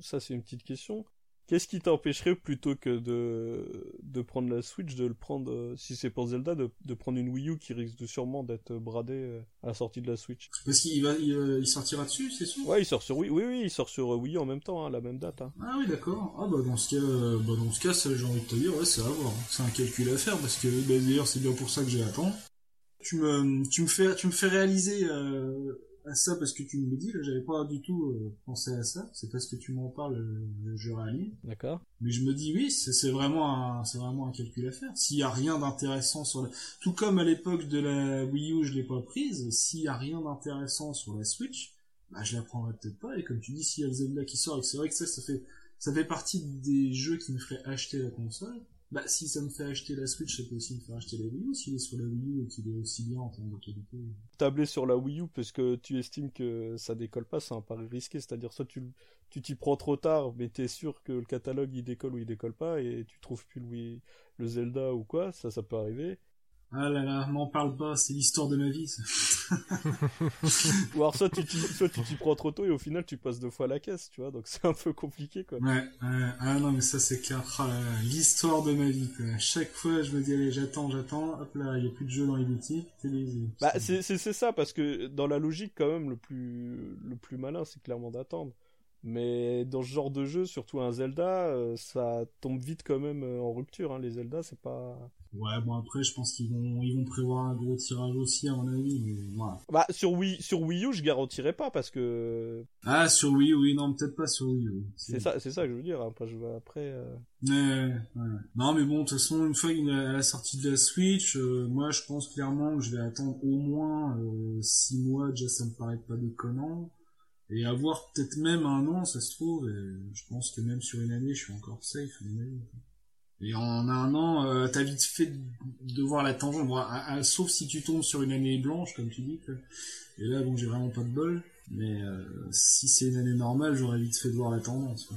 ça c'est une petite question. Qu'est-ce qui t'empêcherait plutôt que de, de prendre la Switch, de le prendre, euh, si c'est pour Zelda, de, de prendre une Wii U qui risque de sûrement d'être bradée euh, à la sortie de la Switch? Parce qu'il va, il, sortira dessus, c'est sûr? Ouais, il sort sur Wii, oui, oui, il sort sur euh, Wii U en même temps, hein, la même date. Hein. Ah oui, d'accord. Ah bah dans ce cas, bah dans ce cas, j'ai envie de te dire, ouais, c'est à voir. C'est un calcul à faire parce que bah, d'ailleurs c'est bien pour ça que j'ai attendu. Tu me, tu me fais, tu me fais réaliser à ça parce que tu me le dis, là, j'avais pas du tout euh, pensé à ça. C'est parce que tu m'en parles, euh, je réalise. D'accord. Mais je me dis oui, c'est vraiment un, c'est vraiment un calcul à faire. S'il y a rien d'intéressant sur la, tout comme à l'époque de la Wii U, je l'ai pas prise. S'il y a rien d'intéressant sur la Switch, bah je la prendrai peut-être pas. Et comme tu dis, s'il y a le Zelda qui sort, et c'est vrai que ça, ça fait, ça fait partie des jeux qui me feraient acheter la console. Bah, si ça me fait acheter la Switch, ça peut aussi me faire acheter la Wii U, s'il est sur la Wii U et qu'il est aussi bien en termes de qualité. Tabler sur la Wii U parce que tu estimes que ça décolle pas, c'est un pari risqué. C'est-à-dire, soit tu, tu t'y prends trop tard, mais t'es sûr que le catalogue il décolle ou il décolle pas et tu trouves plus le, le Zelda ou quoi, ça, ça peut arriver. Ah là là, m'en parle pas, c'est l'histoire de ma vie. Ça. Ou alors soit tu t'y prends trop tôt et au final tu passes deux fois la caisse, tu vois, donc c'est un peu compliqué quoi. Ouais, ah non mais ça c'est clair, ah l'histoire de ma vie. Quoi. chaque fois je me dis allez j'attends, j'attends, hop là il y a plus de jeux dans les boutiques, Bah c'est ça parce que dans la logique quand même le plus le plus malin c'est clairement d'attendre. Mais dans ce genre de jeu, surtout un Zelda, euh, ça tombe vite quand même en rupture. Hein. Les Zelda, c'est pas. Ouais, bon après, je pense qu'ils vont, ils vont prévoir un gros tirage aussi à mon avis. Mais voilà. Bah sur Wii, sur Wii U, je garantirais pas parce que. Ah sur Wii U, oui, non, peut-être pas sur Wii U. C'est ça, c'est ça que je veux dire. Après, je vois après. Euh... Ouais, ouais. Non, mais bon, de toute façon, une fois à la sortie de la Switch, euh, moi, je pense clairement que je vais attendre au moins 6 mois. Déjà, ça me paraît pas déconnant et avoir peut-être même un an, ça se trouve, et je pense que même sur une année, je suis encore safe. Et en un an, euh, t'as vite fait de voir la tangente, sauf si tu tombes sur une année blanche, comme tu dis. Et là, bon, j'ai vraiment pas de bol. Mais euh, si c'est une année normale, j'aurais vite fait de voir la tendance.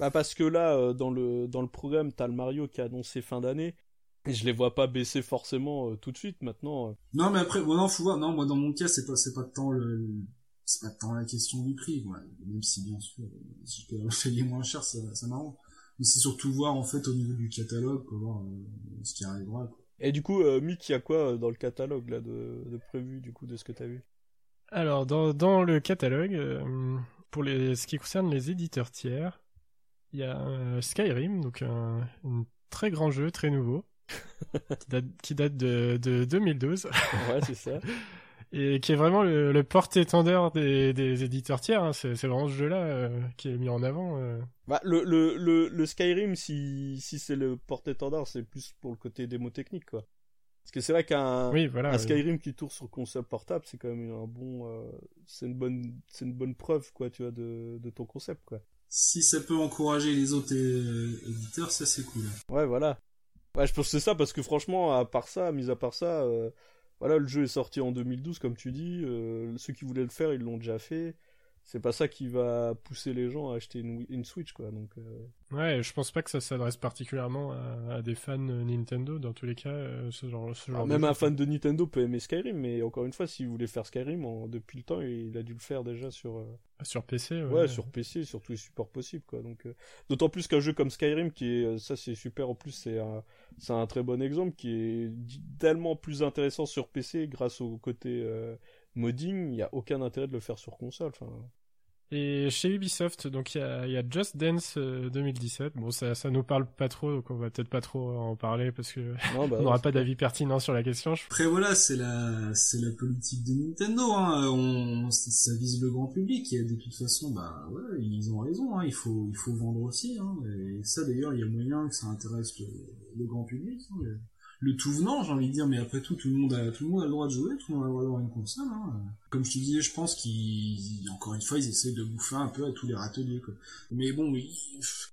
Bah parce que là, euh, dans le dans le programme, t'as le Mario qui a annoncé fin d'année. Et je les vois pas baisser forcément tout de suite maintenant. Non mais après, bon, non, faut voir. Non, moi dans mon cas, c'est pas c'est pas tant le, c'est pas tant la question du prix, même si bien sûr, si je peux payer moins cher, ça, ça m'arrange. Mais c'est surtout voir en fait au niveau du catalogue, pour voir euh, ce qui arrivera. Quoi. Et du coup, euh, Mick, il y a quoi euh, dans le catalogue là de, de prévu du coup de ce que tu as vu? Alors dans, dans le catalogue, euh, pour les, ce qui concerne les éditeurs tiers, il y a Skyrim, donc un, un, très grand jeu, très nouveau, qui, date, qui date de, de 2012. ouais, c'est ça. et qui est vraiment le, le porte-étendard des, des, éditeurs tiers. Hein. C'est, vraiment ce jeu-là euh, qui est mis en avant. Euh. Bah, le, le, le, le, Skyrim, si, si c'est le porte-étendard, c'est plus pour le côté démo technique, quoi. Parce que c'est vrai qu'un oui, voilà, un Skyrim qui tourne sur console portable, c'est quand même un bon, euh, c'est une bonne, c'est une bonne preuve, quoi, tu vois, de, de ton concept, quoi. Si ça peut encourager les autres éditeurs, ça c'est cool. Ouais, voilà. Ouais, je pense que c'est ça, parce que franchement, à part ça, mis à part ça, voilà, le jeu est sorti en 2012, comme tu dis. Euh, ceux qui voulaient le faire, ils l'ont déjà fait. C'est pas ça qui va pousser les gens à acheter une, une Switch quoi donc euh. ouais je pense pas que ça s'adresse particulièrement à, des fans Nintendo dans tous les cas euh, ce genre, ce genre même un fan de Nintendo peut aimer Skyrim mais encore une fois s'il voulait faire Skyrim depuis le temps il a dû le faire déjà sur euh, sur PC ouais. ouais. sur PC sur tous les supports possibles quoi donc d'autant plus qu'un jeu comme Skyrim qui est ça c'est super en plus c'est un c'est un très bon exemple qui est tellement plus intéressant sur PC grâce au côté modding il y a aucun intérêt de le faire sur console enfin et chez Ubisoft, donc il y a, y a, Just Dance 2017. Euh, bon, ça, ça nous parle pas trop, donc on va peut-être pas trop en parler parce que bah, on n'aura pas d'avis pertinent sur la question. Après voilà, c'est la, c'est la politique de Nintendo. Hein. On, ça vise le grand public et de toute façon, bah ouais, ils ont raison. Hein. Il faut, il faut vendre aussi. Hein. Et ça d'ailleurs, il y a moyen que ça intéresse le, le grand public. Hein le tout venant, j'ai envie de dire, mais après tout, tout le monde a, tout le monde a le droit de jouer, tout le monde a le droit d'avoir une console. Hein. Comme je te disais, je pense qu'ils, encore une fois, ils essaient de bouffer un peu à tous les râteliers. Quoi. Mais bon,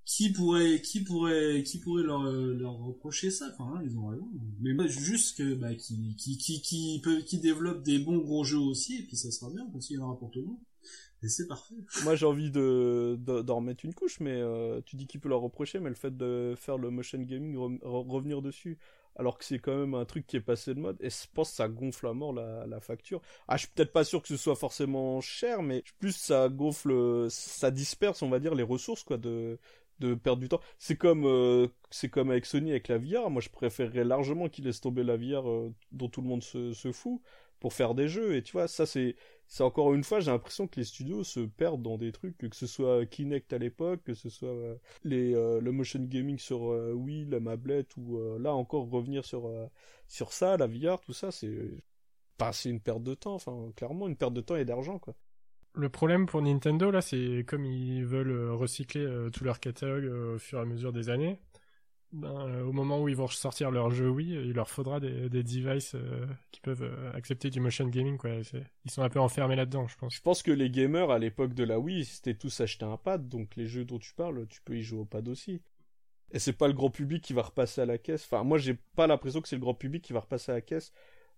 qui pourrait, qui pourrait, qui pourrait leur, leur reprocher ça? Enfin, hein, ils ont raison. Mais moi, juste que, bah, qui, qui, qui, développe des bons gros jeux aussi, et puis ça sera bien, parce qu'il y en aura pour tout le monde. Et c'est parfait. Moi, j'ai envie de, d'en remettre une couche, mais euh, tu dis qu'il peut leur reprocher, mais le fait de faire le motion gaming, revenir dessus, alors que c'est quand même un truc qui est passé de mode et je pense que ça gonfle à mort la, facture. Ah, je suis peut-être pas sûr que ce soit forcément cher, mais plus ça gonfle, ça disperse, on va dire, les ressources quoi de de perdre du temps. C'est comme euh, c'est comme avec Sony avec la VR. Moi, je préférerais largement qu'ils laissent tomber la VR euh, dont tout le monde se, se fout pour faire des jeux. Et tu vois, ça c'est c'est encore une fois, j'ai l'impression que les studios se perdent dans des trucs, que ce soit Kinect à l'époque, que ce soit euh, les, euh, le motion gaming sur euh, Wii, la mablette, ou là encore revenir sur, sur ça, la VR, tout ça, c'est pas c'est une perte de temps, enfin clairement une perte de temps et d'argent quoi. Le problème pour Nintendo là, c'est comme ils veulent recycler tout leur catalogue au fur et à mesure des années, ben, euh, au moment où ils vont sortir leur jeu Wii, il leur faudra des, des devices euh, qui peuvent euh, accepter du motion gaming. Quoi. Ils sont un peu enfermés là-dedans, je pense. Je pense que les gamers à l'époque de la Wii, c'était tous acheter un pad, donc les jeux dont tu parles, tu peux y jouer au pad aussi. Et c'est pas le grand public qui va repasser à la caisse. Enfin, moi, j'ai pas l'impression que c'est le grand public qui va repasser à la caisse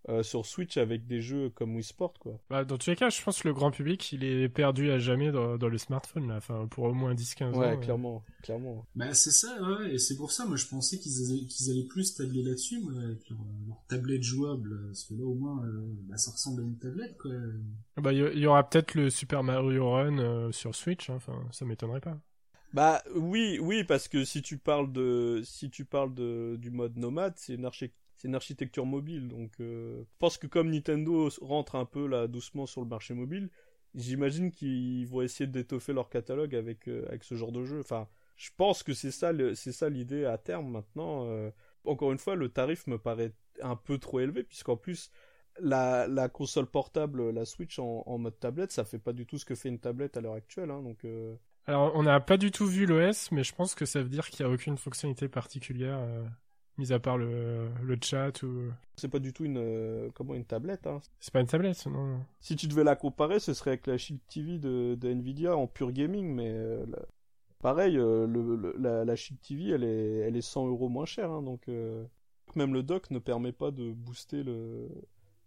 euh, sur Switch avec des jeux comme Wii Sport quoi. Bah, dans tous les cas, je pense que le grand public, il est perdu à jamais dans, dans le smartphone là, enfin pour au moins 10 15 ans. Ouais, clairement, clairement. Bah c'est ça ouais, et c'est pour ça moi je pensais qu'ils allaient, qu'ils allaient plus tabler là-dessus avec leur, tablette jouable parce que là au moins euh, bah, ça ressemble à une tablette quoi. Bah il y, aura peut-être le Super Mario Run euh, sur Switch hein, enfin ça m'étonnerait pas. Bah oui, oui, parce que si tu parles de, si tu parles de, du mode nomade, c'est une architecture c'est une architecture mobile. Donc, euh, je pense que comme Nintendo rentre un peu là doucement sur le marché mobile, j'imagine qu'ils vont essayer d'étoffer leur catalogue avec euh, avec ce genre de jeu. Enfin, je pense que c'est ça c'est ça l'idée à terme maintenant. Euh, encore une fois, le tarif me paraît un peu trop élevé puisqu'en plus la, console portable, la Switch en, en, mode tablette, ça fait pas du tout ce que fait une tablette à l'heure actuelle. Hein, donc alors on n'a pas du tout vu l'OS, mais je pense que ça veut dire qu'il n'y a aucune fonctionnalité particulière mis à part le, le chat ou. C'est pas du tout une euh, comment une tablette. Hein. C'est pas une tablette, non. Si tu devais la comparer, ce serait avec la Shield TV de, de Nvidia en pure gaming, mais euh, pareil, euh, le, la, la Shield TV, elle est elle est 100 euros moins chère, hein, donc même le dock ne permet pas de booster le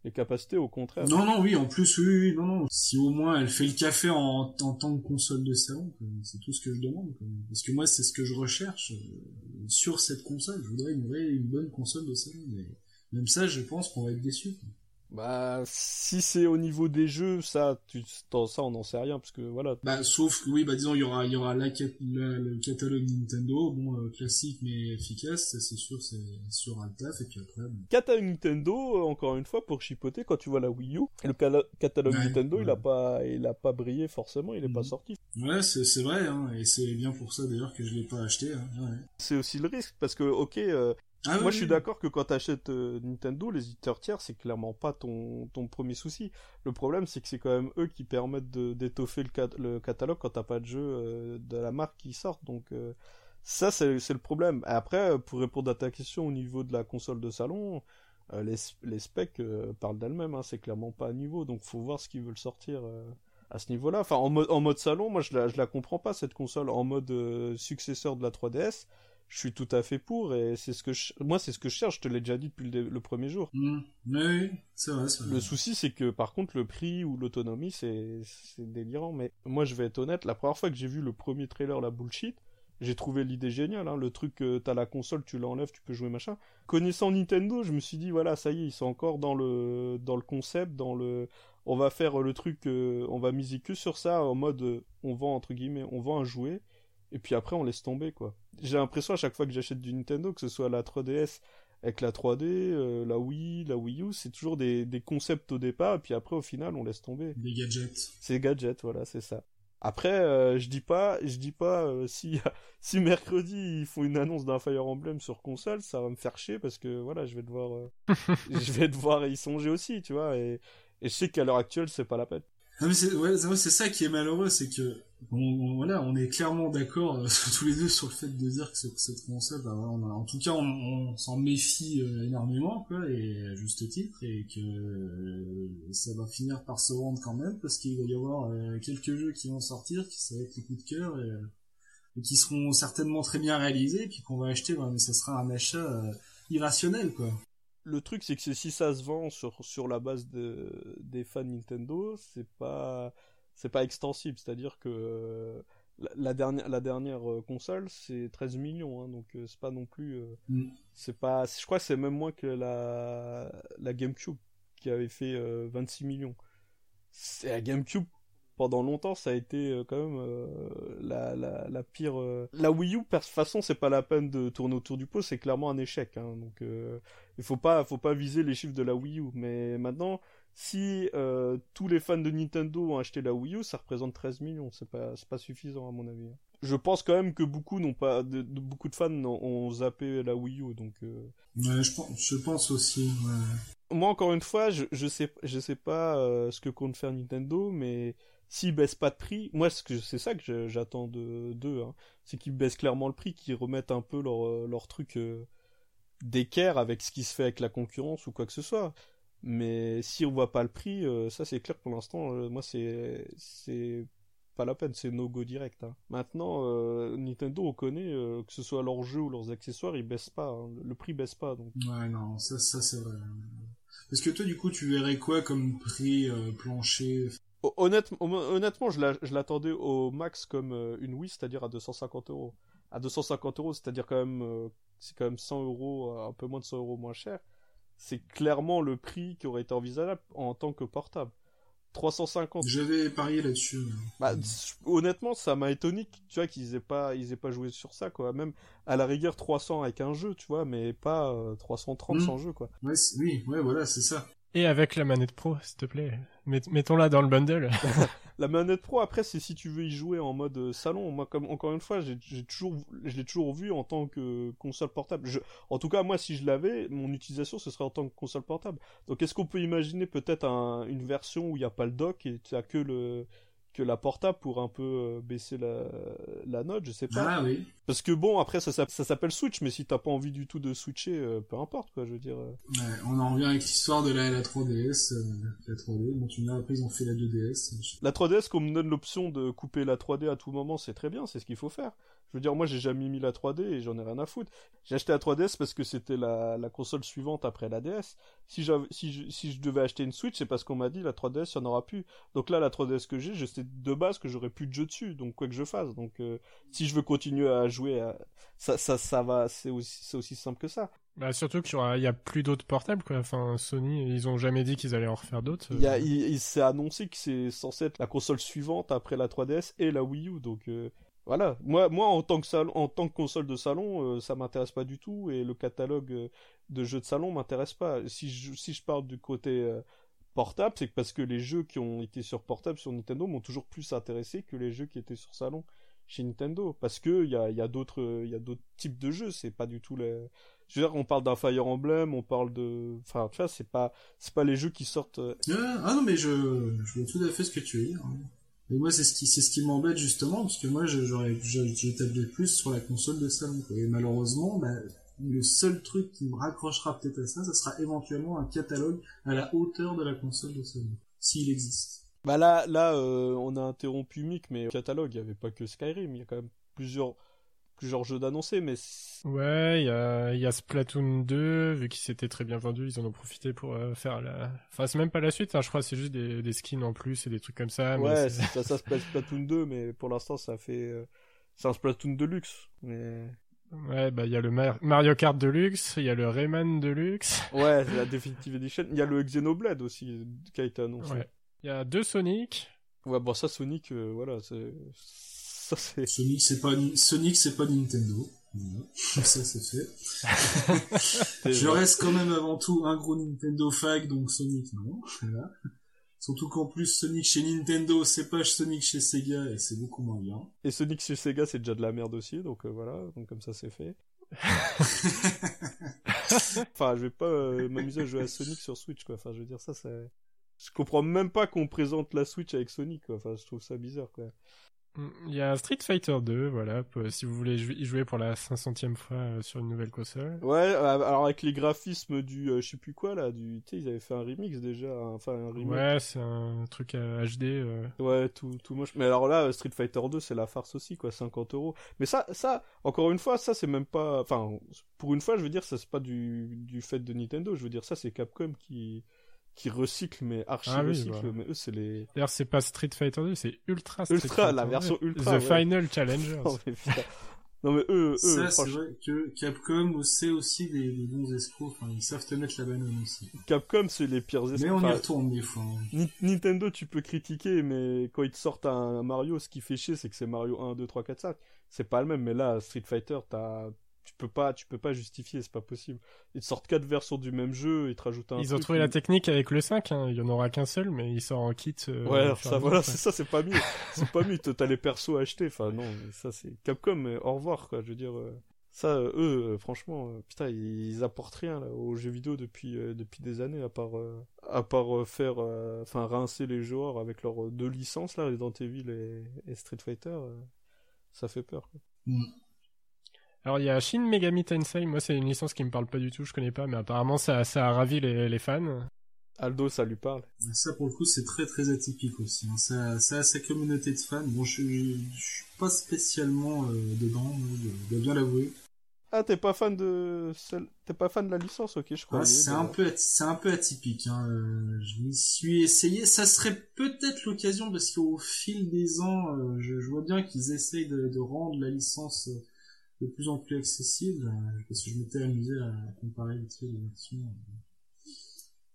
les capacités, au contraire. Non, non, oui, en plus, oui, non, non. Si au moins elle fait le café en, en tant que console de salon, c'est tout ce que je demande. Parce que moi, c'est ce que je recherche euh, sur cette console. Je voudrais une, vraie, une bonne console de salon. Mais même ça, je pense qu'on va être déçu. Bah, si c'est au niveau des jeux, ça, tu, ça, on n'en sait rien, parce que voilà. Bah, sauf que, oui, bah, disons, il y aura, il y aura la, le catalogue Nintendo, bon, euh, classique mais efficace, c'est sûr, c'est sur un taf, et puis après. Bon. Catalogue Nintendo, euh, encore une fois, pour chipoter, quand tu vois la Wii U, le catalogue Nintendo, il a pas, il a pas brillé forcément, il est pas mhm. sorti. Ouais, c'est vrai, hein, et c'est bien pour ça d'ailleurs que je l'ai pas acheté, hein, ouais. C'est aussi le risque, parce que, ok, euh, ah Moi, je suis d'accord que quand tu achètes euh, Nintendo, les éditeurs tiers, c'est clairement pas ton, ton premier souci. Le problème, c'est que c'est quand même eux qui permettent d'étoffer le, le, catalogue quand t'as pas de jeu euh, de la marque qui sort. Donc, euh, ça, c'est le problème. Après, pour répondre à ta question au niveau de la console de salon, les, les specs parlent d'elles-mêmes. Hein, c'est clairement pas à niveau. Donc, faut voir ce qu'ils veulent sortir à ce niveau-là. Enfin, en mode, en mode salon, moi, je la, je la comprends pas, cette console en mode successeur de la 3DS je suis tout à fait pour et c'est ce que je... moi c'est ce que je cherche je te l'ai déjà dit depuis le, premier jour mmh. oui c'est vrai, vrai, le souci c'est que par contre le prix ou l'autonomie c'est délirant mais moi je vais être honnête la première fois que j'ai vu le premier trailer la bullshit j'ai trouvé l'idée géniale hein. le truc euh, t'as la console tu l'enlèves tu peux jouer machin connaissant Nintendo je me suis dit voilà ça y est ils sont encore dans le dans le concept dans le on va faire le truc euh, on va miser que sur ça en mode euh, on vend entre guillemets on vend un jouet et puis après on laisse tomber quoi. J'ai l'impression à chaque fois que j'achète du Nintendo, que ce soit la 3DS avec la 3D, euh, la Wii, la Wii U, c'est toujours des, des concepts au départ, et puis après au final on laisse tomber. Des gadgets. C'est gadgets, voilà, c'est ça. Après, euh, je dis pas, je dis pas euh, si si mercredi ils font une annonce d'un Fire Emblem sur console, ça va me faire chier parce que voilà, je vais devoir, je vais devoir y songer aussi, tu vois, et, et je sais qu'à l'heure actuelle c'est pas la peine. Non mais c'est ouais, c'est ça qui est malheureux, c'est que on, voilà, on est clairement d'accord euh, tous les deux sur le fait de dire que cette console, bah, voilà, on a, en tout cas, on, s'en méfie euh, énormément, quoi, et à juste titre, et que euh, ça va finir par se rendre quand même, parce qu'il va y avoir quelques jeux qui vont sortir, qui ça va être les coups de cœur, et, qui seront certainement très bien réalisés, puis qu'on va acheter, mais ça sera un achat irrationnel, quoi le truc, c'est que si ça se vend sur, sur la base de, des fans Nintendo, c'est pas, c'est pas extensible. C'est-à-dire que euh, la, dernière, la dernière euh, console, c'est 13 millions, hein, donc euh, c'est pas non plus. Mm. C'est pas, je crois que c'est même moins que la, la GameCube qui avait fait 26 millions. C'est la GameCube pendant longtemps ça a été euh, quand même euh, la, la, la, pire euh, la Wii U de toute façon c'est pas la peine de tourner autour du pot c'est clairement un échec hein, donc il faut pas faut pas viser les chiffres de la Wii U mais maintenant si tous les fans de Nintendo ont acheté la Wii U ça représente 13 millions c'est pas c'est pas suffisant à mon avis hein. je pense quand même que beaucoup n'ont pas de, beaucoup de fans ont, zappé la Wii U donc je pense je pense aussi ouais. moi encore une fois je je sais je sais pas ce que compte faire Nintendo mais s'ils baissent pas de prix, moi c'est ça que j'attends de d'eux, hein. c'est qu'ils baissent clairement le prix, qu'ils remettent un peu leur, euh, leur truc euh, d'équerre avec ce qui se fait avec la concurrence ou quoi que ce soit. Mais si on voit pas le prix, euh, ça c'est clair pour l'instant, moi c'est c'est pas la peine, c'est no go direct. Hein. Maintenant, Nintendo on connaît que ce soit leurs jeux ou leurs accessoires, ils baissent pas, hein. le prix baisse pas donc. Ouais non, ça ça c'est vrai. Parce que toi du coup tu verrais quoi comme prix plancher honnêtement, je l'attendais au max comme euh, une Wii, c'est-à-dire à 250 euros. À 250 euros, c'est-à-dire quand même, euh, c'est quand même 100 euros, euh, un peu moins de 100 euros moins cher. C'est clairement le prix qui aurait été envisageable en tant que portable. 350. J'avais parié là-dessus. Bah, honnêtement, ça m'a étonné, tu vois, qu'ils aient pas, ils aient pas joué sur ça, quoi. Même à la rigueur 300 avec un jeu, tu vois, mais pas 330 hmm. sans jeu, quoi. Ouais, oui, ouais, voilà, c'est ça. Et avec la manette pro, s'il te plaît. Mettons-la dans le bundle. la manette pro, après, c'est si tu veux y jouer en mode euh, salon. Moi, comme encore une fois, j'ai toujours, je l'ai toujours vu en tant que console portable. en tout cas, moi, si je l'avais, mon utilisation, ce serait en tant que console portable. Donc, est-ce qu'on peut imaginer peut-être une version où il n'y a pas le dock et tu as que le, que la portable pour un peu euh, baisser la, la note, je sais pas. Ah oui. Parce que bon, après ça, ça, s'appelle Switch, mais si t'as pas envie du tout de switcher, euh, peu importe quoi, je veux dire. Euh. Ouais, on en revient avec l'histoire de la, la 3DS, la 3D. Bon, tu après ils ont fait la 2DS. La 3DS, qu'on me donne l'option de couper la 3D à tout moment, c'est très bien, c'est ce qu'il faut faire. Je veux dire, moi, j'ai jamais mis la 3D et j'en ai rien à foutre. J'ai acheté la 3DS parce que c'était la, la console suivante après la DS. Si, si, je, si je devais acheter une Switch, c'est parce qu'on m'a dit la 3DS, il n'y en aura plus. Donc là, la 3DS que j'ai, je sais de base que j'aurais plus de jeux dessus. Donc quoi que je fasse. Donc euh, si je veux continuer à jouer, à... ça, ça, ça va, c'est aussi, aussi simple que ça. Bah surtout qu'il y, y a plus d'autres portables quoi. Enfin Sony, ils ont jamais dit qu'ils allaient en refaire d'autres. Il, il, s'est annoncé que c'est censé être la console suivante après la 3DS et la Wii U. Donc euh, voilà, moi, moi en tant que en tant que console de salon, euh, ça m'intéresse pas du tout et le catalogue euh, de jeux de salon m'intéresse pas. Si je, si je parle du côté euh, portable, c'est parce que les jeux qui ont été sur portable sur Nintendo m'ont toujours plus intéressé que les jeux qui étaient sur salon chez Nintendo parce que il y a, d'autres il y a d'autres types de jeux, c'est pas du tout les je veux dire on parle d'un Fire Emblem, on parle de enfin tu vois, c'est pas c'est pas les jeux qui sortent Ah non mais je je vois tout à fait ce que tu veux dire. Hein. Et moi, c'est ce qui, c'est ce qui m'embête justement, parce que moi, j'aurais, plus sur la console de salon. Et malheureusement, bah, le seul truc qui me raccrochera peut-être à ça, ça sera éventuellement un catalogue à la hauteur de la console de salon, s'il existe. Bah là, là, euh, on a interrompu Mick, mais catalogue, il n'y avait pas que Skyrim, il y a quand même plusieurs genre jeu d'annoncer, mais Ouais, il y a, y a Splatoon 2, vu qu'il s'était très bien vendu, ils en ont profité pour euh, faire la... Enfin, c'est même pas la suite, hein, je crois, c'est juste des, des skins en plus et des trucs comme ça. mais ouais, ça, ça s'appelle Splatoon 2, mais pour l'instant, ça fait. euh, C'est un Splatoon de luxe. Mais... Ouais, bah il y a le Mar- Mario Kart Deluxe, il y a le Rayman Deluxe, Ouais, c'est la Definitive Edition. Il y a le Xenoblade aussi qui a été annoncé. ouais. Il y a deux Sonic, Ouais, bon, ça, Sonic, euh, voilà, c'est. Ça, c'est. Sonic, c'est pas, Ni- Sonic, c'est pas Nintendo. Voilà. ça, c'est fait. Je reste quand même avant tout un gros Nintendo fag, donc Sonic, non. Voilà. Surtout qu'en plus, Sonic chez Nintendo, c'est pas Sonic chez Sega, et c'est beaucoup moins bien. Et Sonic chez Sega, c'est déjà de la merde aussi, donc euh, voilà, donc comme ça, c'est fait. enfin, je vais pas euh, m'amuser à jouer à Sonic sur Switch, quoi. Enfin, je veux dire, ça, c'est. Je comprends même pas qu'on présente la Switch avec Sonic, quoi. Enfin, je trouve ça bizarre, quoi. Il y a Street Fighter 2, voilà, si vous voulez y jouer pour la 500e fois euh, sur une nouvelle console. Ouais, euh, alors avec les graphismes du, euh, je sais plus quoi, là, du, tu sais, ils avaient fait un remix déjà, hein, enfin, un remake. Ouais, c'est un truc HD. euh. Ouais, tout, tout moche. Mais alors là, Street Fighter 2, c'est la farce aussi, quoi, 50 euros. Mais ça, ça, encore une fois, ça, c'est même pas, enfin, pour une fois, je veux dire, ça, c'est pas du, du fait de Nintendo, je veux dire, ça, c'est Capcom qui, qui recycle, mais archi Ah oui, recycle, bah. mais eux, c'est les... D'ailleurs, c'est pas Street Fighter 2, c'est Ultra Street Ultra, Fighter la 2. version Ultra, The ouais. Final Challengers. Oh, mais. Non, mais eux, eux, Ça, c'est franchement, vrai que Capcom, c'est aussi des, des bons escrocs, enfin, ils savent te mettre la banane aussi. Capcom, c'est les pires Mais esprits. on y retourne des fois. hein. Ni- Nintendo, tu peux critiquer, mais quand ils te sortent un Mario, ce qui fait chier, c'est que c'est Mario 1, 2, 3, 4, 5. C'est pas le même, mais là, Street Fighter, t'as... Tu peux pas, tu peux pas justifier, c'est pas possible. Ils te sortent quatre versions du même jeu, ils te rajoutent un Ils ont trouvé la technique avec le 5, hein. il y en aura qu'un seul, mais il sort en kit. euh, Ouais, ça, voilà, c'est ça, c'est pas mieux. c'est pas mieux, t'as les persos à acheter. Enfin, non, ça, c'est Capcom, mais au revoir, quoi. Je veux dire, euh, ça, euh, eux, euh, franchement, euh, putain, ils apportent rien, là, aux jeux vidéo depuis, euh, depuis des années, à part, euh, à part euh, faire, euh, enfin, rincer les joueurs avec leurs deux licences, là, Resident Evil et, et Street Fighter. euh, ça fait peur, quoi. Mm. Alors il y a Shin Megami Tensei, moi c'est une licence qui me parle pas du tout, je connais pas, mais apparemment ça, ça a ravi les, les fans. Aldo, ça lui parle. Ça, pour le coup, c'est très très atypique aussi. hein. Ça, ça a sa communauté de fans. Bon, je, je, je suis pas spécialement euh, dedans, je dois bien l'avouer. Ah, t'es pas fan de celle... t'es pas fan de la licence, ok, je crois. Ah, c'est un peu, c'est un peu atypique. Hein. euh, Je m'y suis essayé. Ça serait peut-être l'occasion parce qu'au fil des ans, euh, je, je vois bien qu'ils essayent de, de rendre la licence euh, de plus en plus accessible. euh, Parce que je m'étais amusé à comparer tu sais, les versions euh,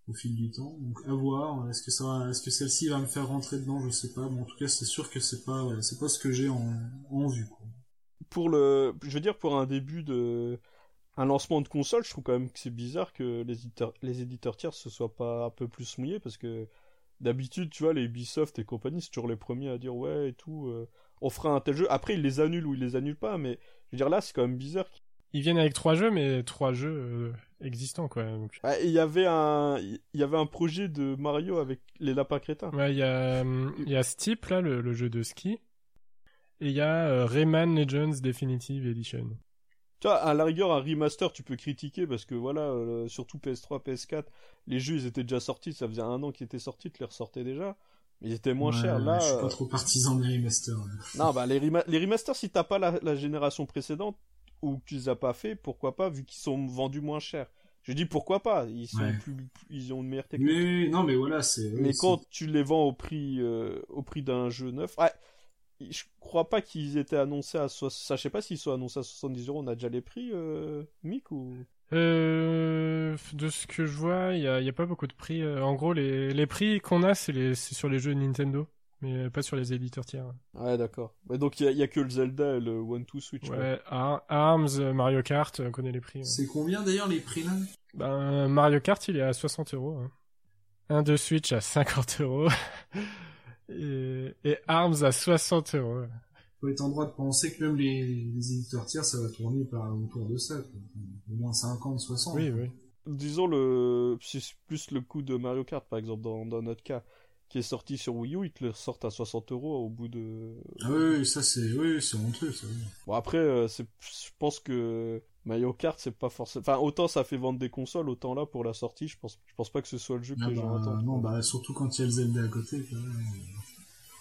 au fil du temps. Donc à voir. Est-ce que est-ce que celle-ci va me faire rentrer dedans Je sais pas. Mais en tout cas, c'est sûr que c'est pas, c'est pas ce que j'ai en, vue. Pour le, je veux dire pour un début de, un lancement de console, je trouve quand même que c'est bizarre que les éditeurs, les éditeurs tiers se soient pas un peu plus mouillés parce que d'habitude, tu vois, les Ubisoft et compagnie, c'est toujours les premiers à dire ouais et tout, euh, on fera un tel jeu. Après, ils les annulent ou ils les annulent pas, mais je veux dire là, c'est quand même bizarre. Ils viennent avec trois jeux, mais trois jeux euh, existants quoi. Donc, Ah, Il y avait un, il y avait un projet de Mario avec les lapins crétins. Ouais, il y a, il y a Steep là, le, le jeu de ski, et il y a euh, Rayman Legends Definitive Edition. Tu vois, à la rigueur, un remaster, tu peux critiquer parce que voilà, euh, surtout PS3, PS4, les jeux ils étaient déjà sortis, ça faisait un an qu'ils étaient sortis, tu les ressortais déjà, ils étaient moins Ouais, chers. Là, je suis euh, pas trop partisan des remasters. là. non, bah les, rema- les remasters, si t'as pas la, la génération précédente ou que tu les as pas fait, pourquoi pas, vu qu'ils sont vendus moins cher. Je dis pourquoi pas, ils sont Ouais. plus, ils ont une meilleure technique. Mais non, mais voilà, c'est. Mais quand tu les vends au prix, euh, au prix d'un jeu neuf, ah, je crois pas qu'ils étaient annoncés à, so... ça, je sais pas s'ils sont annoncés à 70 euros. On a déjà les prix, euh, Mick ou? Euh, de ce que je vois, il y a, y a pas beaucoup de prix. euh, En gros, les, les prix qu'on a, c'est les- c'est sur les jeux Nintendo, mais pas sur les éditeurs tiers. Ouais, d'accord. Ouais, donc il y, a- que le Zelda et le One Two Switch. Ouais, Ar- Arms, Mario Kart, on connaît les prix. c'est- ouais. C'est combien d'ailleurs les prix là? Ben, Mario Kart, il est à 60 euros. hein. Un de Switch à 50 euros. Et, et Arms à 60 euros. Faut être en droit de penser que même les, les éditeurs tiers, ça va tourner par autour de ça. quoi. Au moins 50, 60. Oui, oui. Disons le, c'est plus le coût de Mario Kart par exemple dans, dans notre cas, qui est sorti sur Wii U, ils te le sortent à 60 euros au bout de. Ah oui, ça c'est, oui, c'est honteux, ça. Bon après, euh, c'est, je pense que Mario Kart c'est pas forcément, enfin autant ça fait vendre des consoles, autant là pour la sortie, je pense, je pense pas que ce soit le jeu que Ah les gens bah, attendent. non, bah surtout quand il y a le Zelda à côté. quoi.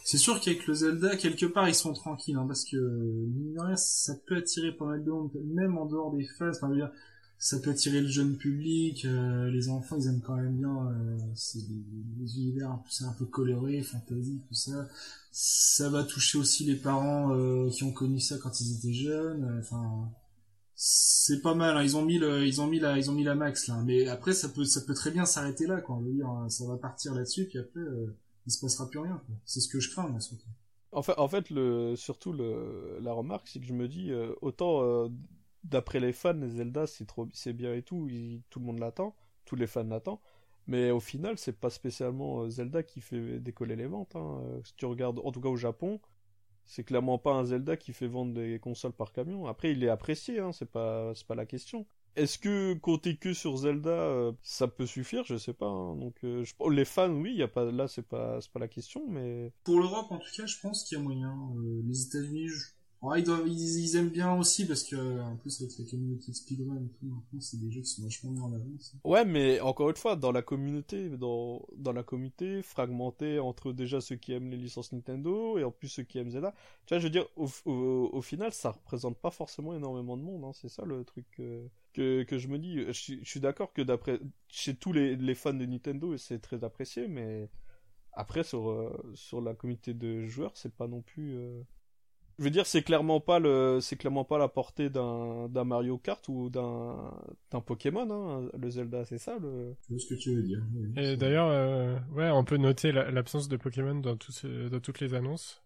C'est sûr qu'avec le Zelda, quelque part, ils sont tranquilles, hein, parce que, mine ça peut attirer pas mal de monde, même en dehors des fans, enfin, je veux dire, ça peut attirer le jeune public, euh, les enfants, ils aiment quand même bien, euh, c'est des univers un peu, un peu coloré, fantasy, tout ça. Ça va toucher aussi les parents euh, qui ont connu ça quand ils étaient jeunes, euh, enfin, c'est pas mal, hein, ils ont mis le, ils ont mis la, ils ont mis la max, là. Mais après, ça peut, ça peut très bien s'arrêter là, quoi. Je veux dire, ça va partir là-dessus, puis après, euh, il se passera plus rien. C'est ce que je crains. En fait, en fait le, surtout le, la remarque, c'est que je me dis, euh, autant euh, d'après les fans, Zelda, c'est trop, c'est bien et tout, tout le monde l'attend, tous les fans l'attendent, mais au final, c'est pas spécialement euh, Zelda qui fait décoller les ventes. Hein. Si tu regardes, en tout cas au Japon, c'est clairement pas un Zelda qui fait vendre des consoles par camion. Après, il est apprécié, hein, c'est pas, c'est pas la question. Est-ce que compter que sur Zelda, euh, ça peut suffire? Je sais pas. hein. Donc, euh, les fans, oui, y a pas, là, c'est pas, c'est pas la question, mais Pour l'Europe, en tout cas, je pense qu'il y a moyen. Euh, les États-Unis, je... ouais, ils, aiment bien aussi parce que, en plus, avec la communauté de speedrun et tout, maintenant, c'est des jeux qui sont vachement mis en avance. Ouais, mais encore une fois, dans la communauté, dans, dans la communauté, fragmentée entre déjà ceux qui aiment les licences Nintendo et en plus ceux qui aiment Zelda. Tu vois, je veux dire, au, final, ça représente pas forcément énormément de monde, hein, c'est ça le truc euh, que, que je me dis. Je suis d'accord que d'après, chez tous les, les fans de Nintendo, c'est très apprécié, mais après, sur, euh, sur la communauté de joueurs, c'est pas non plus. euh, Je veux dire, c'est clairement pas le, c'est clairement pas la portée d'un, d'un Mario Kart ou d'un, d'un Pokémon, hein, le Zelda, c'est ça le. Je vois ce que tu veux dire. oui. Et d'ailleurs, euh, ouais, on peut noter la- l'absence de Pokémon dans, tout ce- dans toutes les annonces.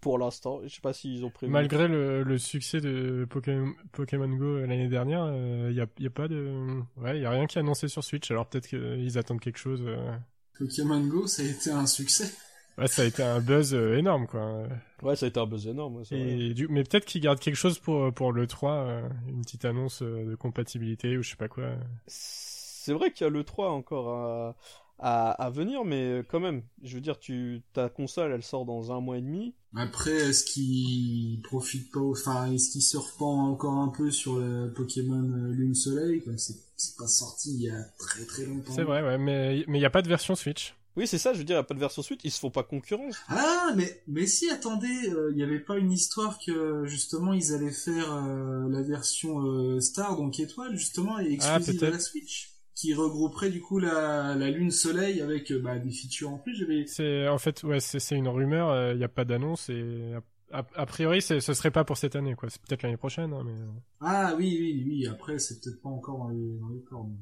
Pour l'instant, je sais pas s'ils ont prévu. Malgré le, le succès de Pokémon, Pokémon Go l'année dernière, il y, a, y a pas de, ouais, y a rien qui est annoncé sur Switch. Alors peut-être qu'ils attendent quelque chose. euh. Pokémon Go, ça a été un succès. Ouais, ça a été un buzz euh, énorme, quoi. Ouais, ça a été un buzz énorme. ouais, c'est vrai. Et du... Mais peut-être qu'ils gardent quelque chose pour pour le 3, euh, une petite annonce euh, de compatibilité ou je sais pas quoi. C'est vrai qu'il y a le 3 encore à, à, à venir, mais quand même, je veux dire, tu, ta console, elle sort dans un mois et demi. Après, est-ce qu'il profite pas, enfin, est-ce qu'il surfe pas encore un peu sur le Pokémon euh, Lune Soleil, comme c'est c'est pas sorti il y a très très longtemps. C'est vrai, ouais, mais mais il y a pas de version Switch. Oui, c'est ça, je veux dire, il n'y a pas de version suite, ils se font pas concurrence. Ah, mais, mais si, attendez, euh, il n'y avait pas une histoire que, justement, ils allaient faire euh, la version euh, Star, donc étoile, justement, et exclusive à peut-être. la Switch, qui regrouperait, du coup, la, la Lune Soleil avec euh, bah, des features en plus. J'avais... C'est en fait, ouais, c'est c'est une rumeur. Il y a pas d'annonce et a, a- a priori, c'est- ce serait pas pour cette année, quoi. C'est peut-être l'année prochaine, hein, mais. Ah oui, oui, oui, après, c'est peut-être pas encore dans les, dans les corps. mais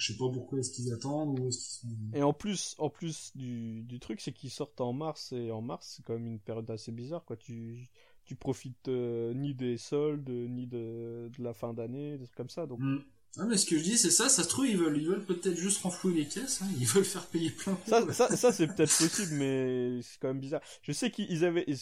Je sais pas pourquoi est-ce qu'ils attendent ou est-ce qu'ils sont... Et en plus, en plus du, du truc, c'est qu'ils sortent en mars, et en mars, c'est quand même une période assez bizarre, quoi. Tu, tu profites euh, ni des soldes, ni de, de la fin d'année, des trucs comme ça, donc. Hmm. Ah, mais ce que je dis, c'est ça, ça se trouve, ils veulent, ils veulent peut-être juste renflouer les caisses, hein, ils veulent faire payer plein Ça, ça, ça c'est peut-être possible, mais c'est quand même bizarre. Je sais qu'ils avaient, ils,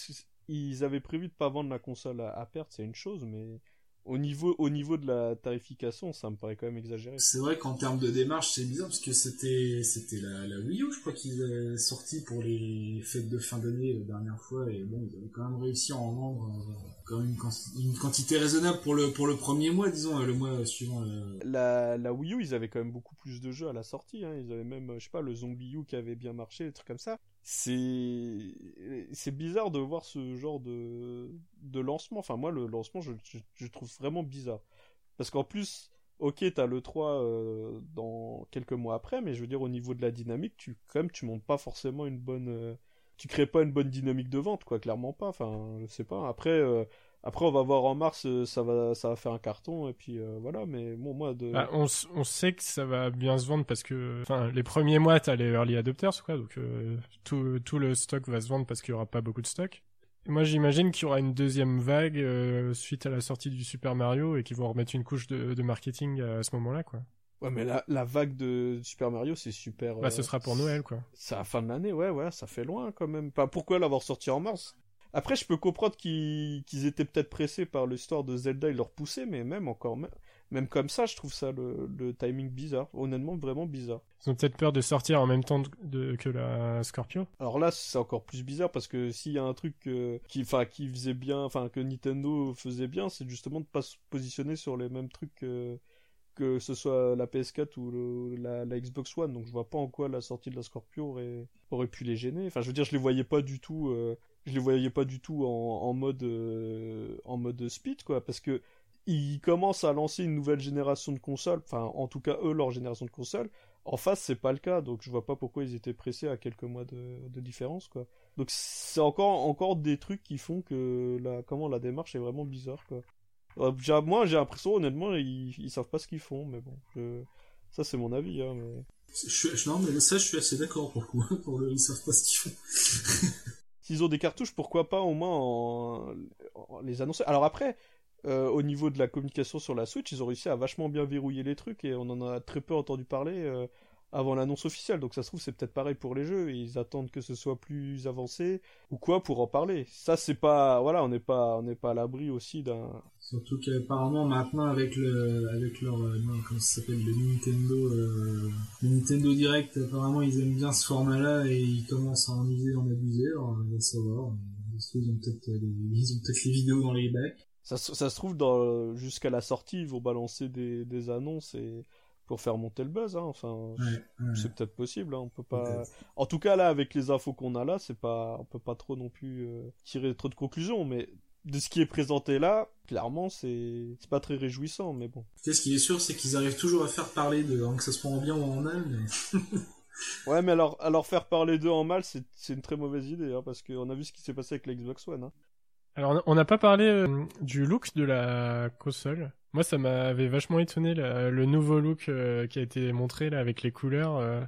ils avaient prévu de pas vendre la console à, à perte, c'est une chose, mais au niveau, au niveau de la tarification, ça me paraît quand même exagéré. C'est vrai qu'en termes de démarche, c'est bizarre parce que c'était c'était la, la Wii U, je crois qu'ils avaient sorti pour les fêtes de fin d'année la dernière fois et bon, ils avaient quand même réussi à en vendre euh, quand même une, quanti- une quantité raisonnable pour le pour le premier mois, disons, euh, le mois suivant. euh. La, la Wii U, ils avaient quand même beaucoup plus de jeux à la sortie. Hein. Ils avaient même, je sais pas, le Zombie U qui avait bien marché, des trucs comme ça. C'est, bizarre de voir ce genre de, de lancement. Enfin, moi, le lancement, je trouve vraiment bizarre. Parce qu'en plus, ok, t'as le 3 euh, dans quelques mois après, mais je veux dire, au niveau de la dynamique, tu, quand même, tu montes pas forcément une bonne, euh, tu crées pas une bonne dynamique de vente, quoi, clairement pas. Enfin, je sais pas. Après, euh, après, on va voir en mars, euh, ça va, ça va faire un carton, et puis euh, voilà. Mais bon, moi, de. Bah, on, on sait que ça va bien se vendre parce que, enfin, les premiers mois, t'as les early adopters, quoi. Donc euh, tout tout le stock va se vendre parce qu'il y aura pas beaucoup de stock. Et moi, j'imagine qu'il y aura une deuxième vague euh, suite à la sortie du Super Mario et qu'ils vont remettre une couche de, de marketing à ce moment-là, quoi. Ouais, mais la, la vague de Super Mario, c'est super. Bah, ce sera pour Noël, quoi. C'est à la fin de l'année, ouais, ouais, ça fait loin quand même. Pas pourquoi l'avoir sorti en mars? Après, je peux comprendre qu'ils étaient peut-être pressés par l'histoire de Zelda et leur pousser, mais même encore, même, comme ça, je trouve ça le, le timing bizarre. Honnêtement, vraiment bizarre. Ils ont peut-être peur de sortir en même temps de, de- que la Scorpio. Alors là, c'est encore plus bizarre parce que s'il y a un truc euh, qui, enfin, qui faisait bien, enfin, que Nintendo faisait bien, c'est justement de pas se positionner sur les mêmes trucs que, que ce soit la PS4 ou la, Xbox One, donc je vois pas en quoi la sortie de la Scorpio aurait, aurait pu les gêner. Enfin, je veux dire, je les voyais pas du tout, euh, je les voyais pas du tout en, mode euh, en mode speed, quoi, parce que ils commencent à lancer une nouvelle génération de consoles, enfin, en tout cas eux leur génération de consoles. En face, c'est pas le cas, donc je vois pas pourquoi ils étaient pressés à quelques mois de, différence, quoi. Donc c'est encore encore des trucs qui font que la comment la démarche est vraiment bizarre, quoi. Euh, moi, j'ai l'impression, honnêtement, ils, ils savent pas ce qu'ils font, mais bon, ça c'est mon avis. Hein, mais... Je, non, mais ça, je suis assez d'accord pour le Pour le, ils savent pas ce qu'ils font. S'ils ont des cartouches, pourquoi pas au moins les annoncer? Alors après, euh, au niveau de la communication sur la Switch, ils ont réussi à vachement bien verrouiller les trucs et on en a très peu entendu parler. Euh, avant l'annonce officielle. Donc ça se trouve c'est peut-être pareil pour les jeux. Ils attendent que ce soit plus avancé ou quoi pour en parler. Ça c'est pas voilà on n'est pas on n'est pas à l'abri aussi d'un. Surtout qu'apparemment maintenant avec le avec leur euh, non, comment ça s'appelle le Nintendo euh, le Nintendo Direct apparemment ils aiment bien ce format là et ils commencent à en user en abuser. Alors on va savoir. Ils ont peut-être les... ils ont peut-être les vidéos dans les bacs. Ça, ça se trouve dans jusqu'à la sortie ils vont balancer des, des annonces et pour faire monter le buzz. Hein. Enfin, c'est peut-être possible. Hein. On peut pas. En tout cas là, avec les infos qu'on a là, c'est pas, on peut pas trop non plus euh, tirer trop de conclusions. Mais de ce qui est présenté là, clairement, c'est c'est pas très réjouissant. Mais bon. Ce qui est sûr, c'est qu'ils arrivent toujours à faire parler de, hein, que ça soit en bien ou en mal. Mais... ouais, mais alors, alors faire parler d'eux en mal, c'est une très mauvaise idée, hein, parce qu'on a vu ce qui s'est passé avec la Xbox One. Hein. Alors, on n'a pas parlé euh, du look de la console. Moi, ça m'avait vachement étonné le nouveau look euh, qui a été montré là avec les couleurs. Euh.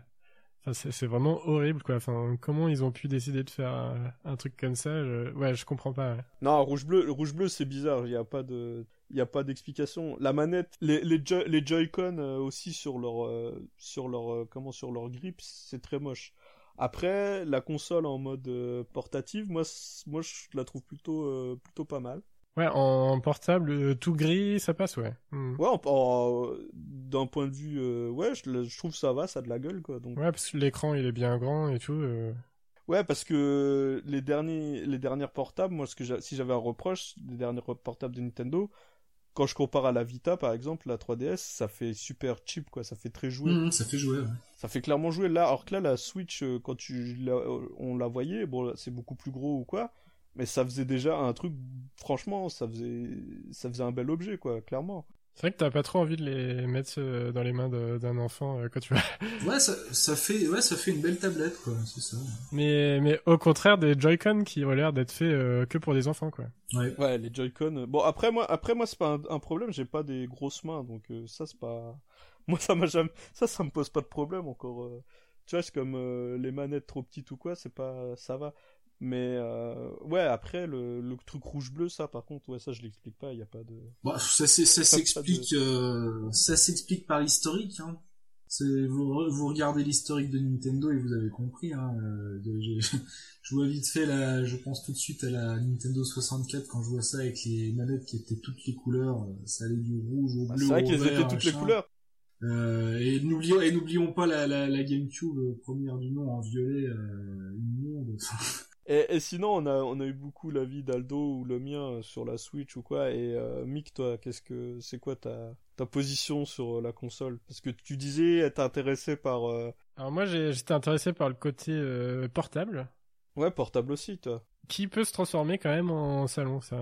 C'est vraiment horrible, quoi. Enfin, comment ils ont pu décider de faire un, truc comme ça je... Ouais, je comprends pas. Non, rouge bleu, rouge bleu, c'est bizarre. Il y a pas de, il a pas d'explication. La manette, les les, Joy-Con aussi sur leur sur leur comment sur leur grip, c'est très moche. Après, la console en mode euh, portative, moi, moi, je la trouve plutôt, euh, plutôt pas mal. Ouais, en portable, euh, tout gris, ça passe, ouais. Hmm. Ouais, d'un point de vue, ouais, je, je, trouve ça va, ça a de la gueule, quoi. Donc... Ouais, parce que l'écran, il est bien grand et tout. Ouais, parce que les derniers, les dernières portables, moi, ce que si j'avais un reproche, les derniers portables de Nintendo, quand je compare à la Vita par exemple, la 3DS, ça fait super cheap quoi, ça fait très jouer. Mmh, ça fait jouer. Ouais. Ça fait clairement jouer là, alors que là la Switch euh, quand tu euh, on la voyait, bon c'est beaucoup plus gros ou quoi, mais ça faisait déjà un truc franchement, ça faisait ça faisait un bel objet quoi, clairement. C'est vrai que t'as pas trop envie de les mettre euh, dans les mains d'un enfant euh, quand tu vas. ouais, ça, ça, fait, ouais, ça fait une belle tablette, quoi, c'est ça. Mais, mais au contraire des Joy-Con qui ont l'air d'être faits euh, que pour des enfants, quoi. Ouais, ouais les Joy-Con. Bon, après moi, après moi, c'est pas un, problème, j'ai pas des grosses mains, donc ça, c'est pas. Moi, ça m'a jamais. Ça, ça me pose pas de problème encore. Tu vois, c'est comme les manettes trop petites ou quoi, c'est pas. Ça va. Mais euh, ouais, après le, le truc rouge bleu, ça par contre, ouais, ça je l'explique pas. Il y a pas de. Bah, ça ça s'explique, euh, ça s'explique par l'historique. Hein. C'est vous, vous regardez l'historique de Nintendo et vous avez compris. Hein, euh, je, vois vite fait là, je pense tout de suite à la Nintendo 64 quand je vois ça avec les manettes qui étaient toutes les couleurs. Euh, ça allait du rouge au bah, bleu. c'est vrai qu'elles étaient toutes les couleurs. Euh, et n'oublions et n'oublions pas la, la, la GameCube première du nom en violet euh, immonde. Et, sinon, on a, on a eu beaucoup l'avis d'Aldo ou le mien euh, sur la Switch ou quoi. Et euh, Mick, toi, qu'est-ce que c'est quoi ta, ta position sur euh, la console? Parce que tu disais être intéressé par. Alors moi, j'étais intéressé par le côté portable. Ouais, portable aussi, toi. Qui peut se transformer quand même en salon. Ça,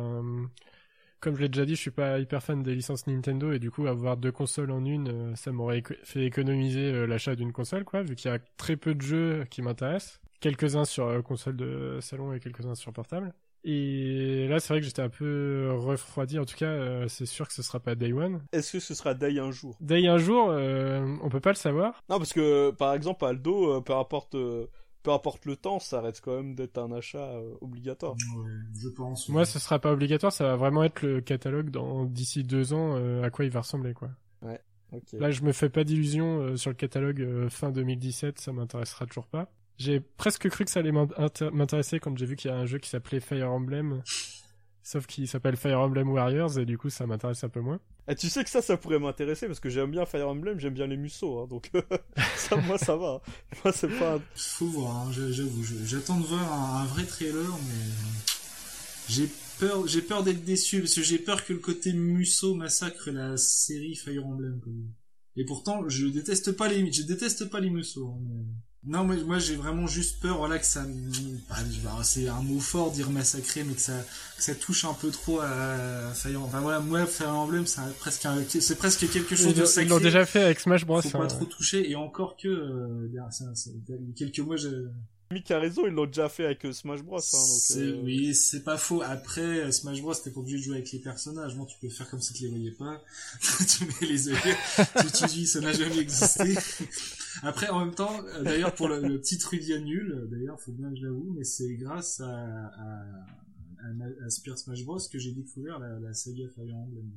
comme je l'ai déjà dit, je suis pas hyper fan des licences Nintendo et du coup avoir deux consoles en une, ça m'aurait fait économiser l'achat d'une console, quoi, vu qu'il y a très peu de jeux qui m'intéressent quelques-uns sur euh, console de salon et quelques-uns sur portable. Et là, c'est vrai que j'étais un peu refroidi. En tout cas, euh, c'est sûr que ce sera pas Day One. Est-ce que ce sera Day un jour? Day un jour, euh, on peut pas le savoir. Non, parce que par exemple, Aldo, peu importe, peu importe le temps, ça reste quand même d'être un achat obligatoire. Ouais, je pense. Moi, ce sera pas obligatoire. Ça va vraiment être le catalogue dans d'ici deux ans, à quoi il va ressembler, quoi. Ouais. Là, je me fais pas d'illusions sur le catalogue fin 2017. Ça m'intéressera toujours pas. J'ai presque cru que ça allait m'intéresser quand j'ai vu qu'il y a un jeu qui s'appelait Fire Emblem. Sauf qu'il s'appelle Fire Emblem Warriors et du coup ça m'intéresse un peu moins. Et tu sais que ça, ça pourrait m'intéresser parce que j'aime bien Fire Emblem, j'aime bien les musos, hein, donc ça, moi ça va. Moi c'est pas. Faut voir, hein, j'avoue, j'attends de voir un, vrai trailer, mais j'ai peur, j'ai peur d'être déçu parce que j'ai peur que le côté muso massacre la série Fire Emblem. Et pourtant, je déteste pas les, je déteste pas les musso. Hein, non, mais moi j'ai vraiment juste peur, voilà, que ça, bah, c'est un mot fort dire massacrer, mais que ça, que ça touche un peu trop à Fire Enfin voilà, moi Fire Emblem, c'est presque, c'est presque quelque chose de sacré. Ils l'ont déjà fait avec Smash Bros. Faut pas hein. trop toucher, et encore que, euh, quelques mois, je, Mick a raison, ils l'ont déjà fait avec euh, Smash Bros. Hein, euh, Oui, c'est pas faux. Après, euh, Smash Bros, t'es pas obligé de jouer avec les personnages. Bon, tu peux faire comme si tu les voyais pas. tu mets les yeux, tu, tu dis, ça n'a jamais existé. Après, en même temps, d'ailleurs, pour le, le, petit trivia nul, d'ailleurs, faut bien que je l'avoue, mais c'est grâce à, à, à, à, Super Smash Bros que j'ai découvert la, la saga Fire Emblem.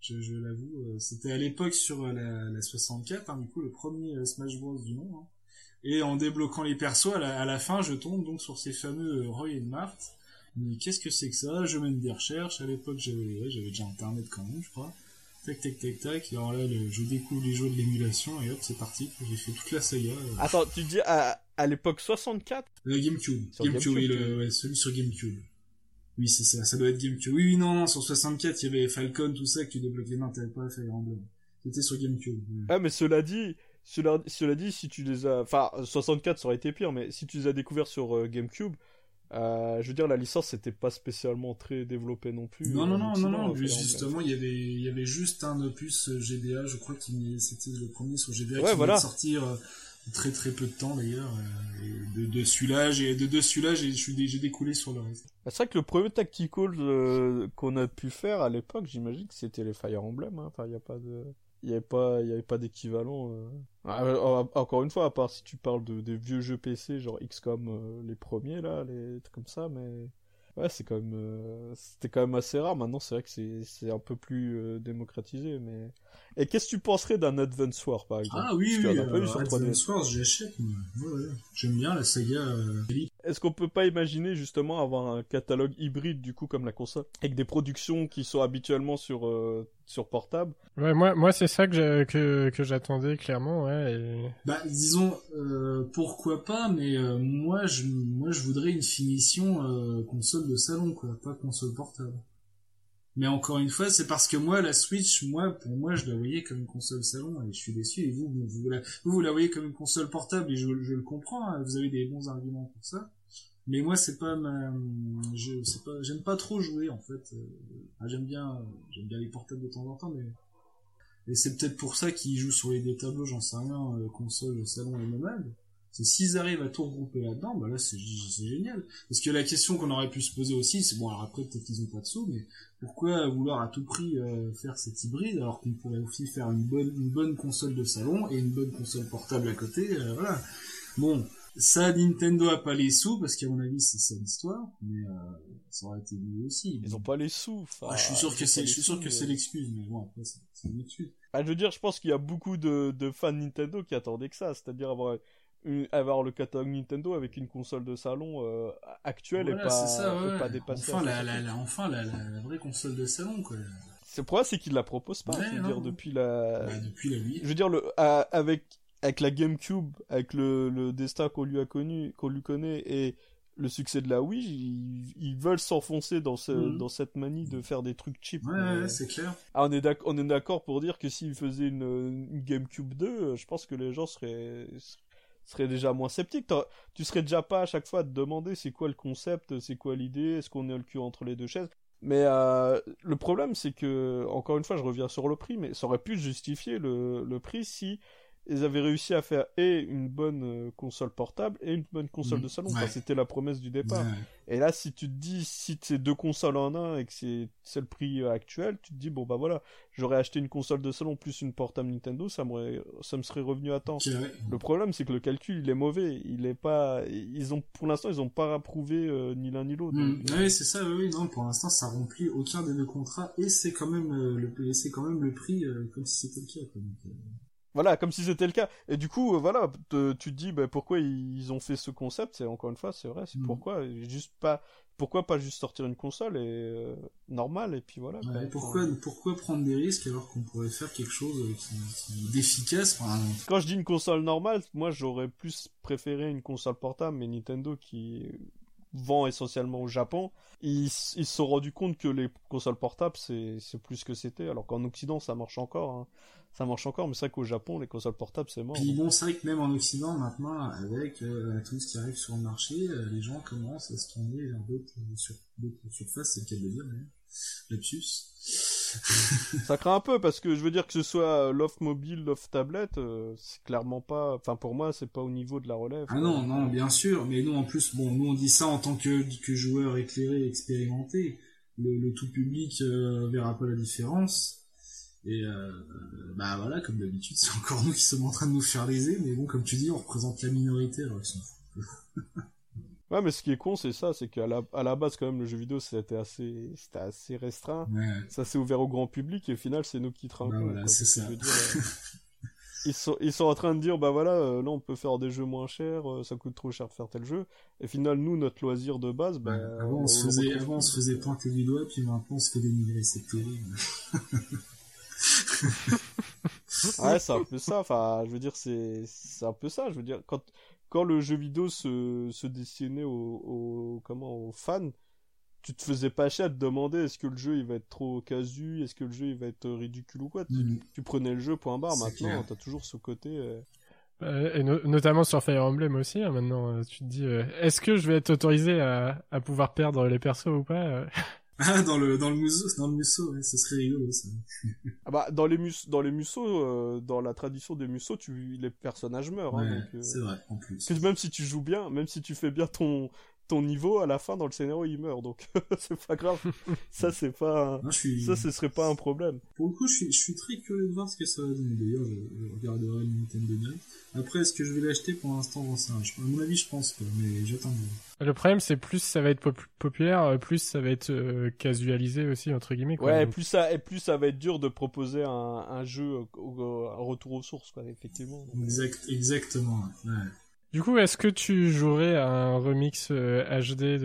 Je, je l'avoue, c'était à l'époque sur la, la 64, hein, du coup, le premier Smash Bros du nom. Hein. Et en débloquant les persos, à la, fin, je tombe donc sur ces fameux euh, Roy et Marthe. Mais qu'est-ce que c'est que ça? Je mène des recherches. À l'époque, j'avais j'avais déjà Internet quand même, je crois. Tac, tac, tac, tac. Et alors là, je découvre les jeux de l'émulation et hop, c'est parti. J'ai fait toute la saga. Euh. Attends, tu dis à, à l'époque 64 Le GameCube. GameCube, oui, le, ouais, celui sur GameCube. Oui, c'est ça, ça doit être GameCube. Oui, oui, non, non, sur 64, il y avait Falcon, tout ça, que tu débloquais. Non, t'avais pas Fire Emblem. C'était sur GameCube. Ah, mais cela dit, cela, cela, dit, si tu les as. Enfin, 64 ça aurait été pire, mais si tu les as découverts sur euh, GameCube, euh, je veux dire, la licence n'était pas spécialement très développée non plus. Non, non, non, non, non, justement, il y avait, il y avait juste un opus euh, GBA, je crois qu'il c'était le premier sur GBA qui voilà. sortir très très peu de temps d'ailleurs. de, de celui-là, j'ai, de, de celui-là, j'ai, découlé sur le reste. Bah, c'est vrai que le premier tactical qu'on a pu faire à l'époque, j'imagine que c'était les Fire Emblem, hein. enfin, il n'y a pas de il n'y avait pas il y pas d'équivalent euh. ah, euh, encore une fois à part si tu parles de des vieux jeux PC genre XCOM euh, les premiers là les trucs comme ça mais ouais c'est quand même c'était quand même assez rare. Maintenant c'est vrai que c'est un peu plus démocratisé mais et qu'est-ce que tu penserais d'un Advance War par exemple? Ah oui oui Advance Wars j'achète j'aime bien la saga est-ce qu'on peut pas imaginer justement avoir un catalogue hybride du coup comme la console avec des productions qui sont habituellement sur euh, sur portable? Ouais, moi moi c'est ça que que, que j'attendais clairement ouais. Bah disons euh, pourquoi pas mais euh, moi je moi je voudrais une finition console de salon quoi, pas console portable. Mais encore une fois, c'est parce que moi, la Switch, moi, pour moi, je la voyais comme une console salon et je suis déçu. Et vous, vous, la, voyez comme une console portable et je, le comprends. Hein, vous avez des bons arguments pour ça. Mais moi, c'est pas ma, je, c'est pas, j'aime pas trop jouer en fait. Euh, j'aime bien, j'aime bien les portables de temps en temps, mais et c'est peut-être pour ça qu'ils jouent sur les deux tableaux, j'en sais rien, euh, console, salon et nomade. C'est s'ils arrivent à tout regrouper là-dedans, bah là c'est génial. Parce que la question qu'on aurait pu se poser aussi, c'est bon alors après peut-être qu'ils ont pas de sous, mais pourquoi vouloir à tout prix euh, faire cet hybride alors qu'on pourrait aussi faire une bonne une bonne console de salon et une bonne console portable à côté, euh, voilà. Bon, ça Nintendo a pas les sous parce qu'à mon avis c'est ça l'histoire, mais euh, ça aurait été mieux aussi. Ils ont pas les sous. Ah, je suis sûr que c'est je suis sûr que c'est l'excuse, mais bon après c'est une excuse. Ah, je veux dire, je pense qu'il y a beaucoup de, de fans Nintendo qui attendaient que ça, c'est-à-dire avoir avoir le catalogue Nintendo avec une console de salon euh, actuelle et, pas, ça, ouais. et pas dépassée. Enfin, la, la, la, enfin la, la, vraie console de salon, quoi. C'est pour ça, c'est qu'ils la proposent pas. je veux dire, depuis la. Bah, depuis la Wii. Je veux dire, le, avec, avec la GameCube, avec le, le destin qu'on lui a connu, qu'on lui connaît et le succès de la Wii, ils, ils veulent s'enfoncer dans, ce, mhm. dans cette manie de faire des trucs cheap. Ouais, ouais c'est clair. Ah, on est d'accord pour dire que s'ils faisaient une, une, GameCube 2, je pense que les gens seraient, serais déjà moins sceptique. Tu serais déjà pas à chaque fois à te demander c'est quoi le concept, c'est quoi l'idée, est-ce qu'on est le cul entre les deux chaises. Mais euh, le problème, c'est que, encore une fois, je reviens sur le prix, mais ça aurait pu justifier le, le prix si ils avaient réussi à faire et une bonne euh, console portable et une bonne console de salon. c'était la promesse du départ. Et là, si tu te dis, si c'est deux consoles en un et que c'est, le prix euh, actuel, tu te dis, bon bah voilà, j'aurais acheté une console de salon plus une portable Nintendo, ça, ça me serait revenu à temps. Le problème, c'est que le calcul, il est mauvais. Il est pas, ils ont, pour l'instant, ils ont pas approuvé euh, ni l'un ni l'autre. Mm. Oui, c'est ça, oui, non, pour l'instant, ça remplit aucun des deux contrats et c'est quand même, le, c'est quand même le prix comme si c'était le cas. Voilà, comme si c'était le cas. Et du coup, euh, voilà, tu te dis bah, pourquoi ils ont fait ce concept? C'est encore une fois, c'est vrai. C'est mm. pourquoi juste pas, pourquoi pas juste sortir une console et euh, normale et puis voilà. pourquoi, pourquoi prendre des risques alors qu'on pourrait faire quelque chose qui, d'efficace. Quand je dis une console normale, moi j'aurais plus préféré une console portable, mais Nintendo qui vend essentiellement au Japon, ils, ils se sont rendus compte que les consoles portables c'est plus que c'était. Alors qu'en Occident ça marche encore. Hein ça marche encore, mais c'est vrai qu'au Japon, les consoles portables, c'est mort. Puis bon, c'est vrai que même en Occident, maintenant, avec euh, tout ce qui arrive sur le marché, euh, les gens commencent à se tourner vers d'autres euh, sur, surfaces, c'est le cas de le dire, mais lapsus. ça craint un peu parce que je veux dire que ce soit l'offre mobile, l'offre tablette, c'est clairement pas. Enfin, pour moi, c'est pas au niveau de la relève. Ah non, non, bien sûr. Mais nous, en plus, bon, nous on dit ça en tant que, que joueur éclairé, expérimenté. Le, le tout public verra pas la différence. Et euh, bah voilà, comme d'habitude, c'est encore nous qui sommes en train de nous faire léser, mais bon, comme tu dis, on représente la minorité, alors ils s'en foutent. ouais, mais ce qui est con, c'est ça, c'est qu'à la, à la base, quand même, le jeu vidéo, c'était assez, c'était assez restreint. Ça s'est ouvert au grand public, et au final, c'est nous qui trinquons. Bah voilà, c'est ça. Euh, ils sont, ils sont en train de dire, bah voilà, euh, là, on peut faire des jeux moins chers, ça coûte trop cher de faire tel jeu. Et au final, nous, notre loisir de base, bah. avant, on, se faisait, avant, on se faisait pointer du doigt, puis maintenant, on se fait dénigrer, c'est terrible. ouais, c'est un peu ça. Enfin, je veux dire, c'est c'est un peu ça. Je veux dire, quand quand le jeu vidéo se se destinait aux, comment aux fans, tu te faisais pas chier à te demander est-ce que le jeu il va être trop casu, est-ce que le jeu il va être ridicule ou quoi? Tu, mm. prenais le jeu point barre. Maintenant, t'as toujours ce côté. Euh, bah, et notamment sur Fire Emblem aussi, hein, maintenant, euh, tu te dis, euh, est-ce que je vais être autorisé à, à pouvoir perdre les persos ou pas ah, dans le, dans le museau, dans le museau, ouais, ce serait rigolo, ça. ah bah, dans les mus, dans les museaux, euh, dans la tradition des museaux, tu, les personnages meurent, hein, ouais, euh, C'est vrai, en plus. même si tu joues bien, même si tu fais bien ton, ton niveau, à la fin, dans le scénario, il meurt, donc c'est pas grave. ça, c'est pas, ça, ce serait pas un problème. Pour le coup, je suis, je suis très curieux de voir ce que ça va donner. D'ailleurs, je, je regarderai le Nintendo Direct. Après, est-ce que je vais l'acheter pour l'instant? Dans ça À mon avis, je pense pas, mais j'attends. Le problème, c'est plus ça va être populaire, euh, plus ça va être euh, casualisé aussi entre guillemets. Quoi. Ouais, plus ça, et plus ça va être dur de proposer un, un jeu au, retour aux sources, quoi, effectivement. Exact, exactement. Ouais. Du coup, est-ce que tu jouerais à un remix HD euh,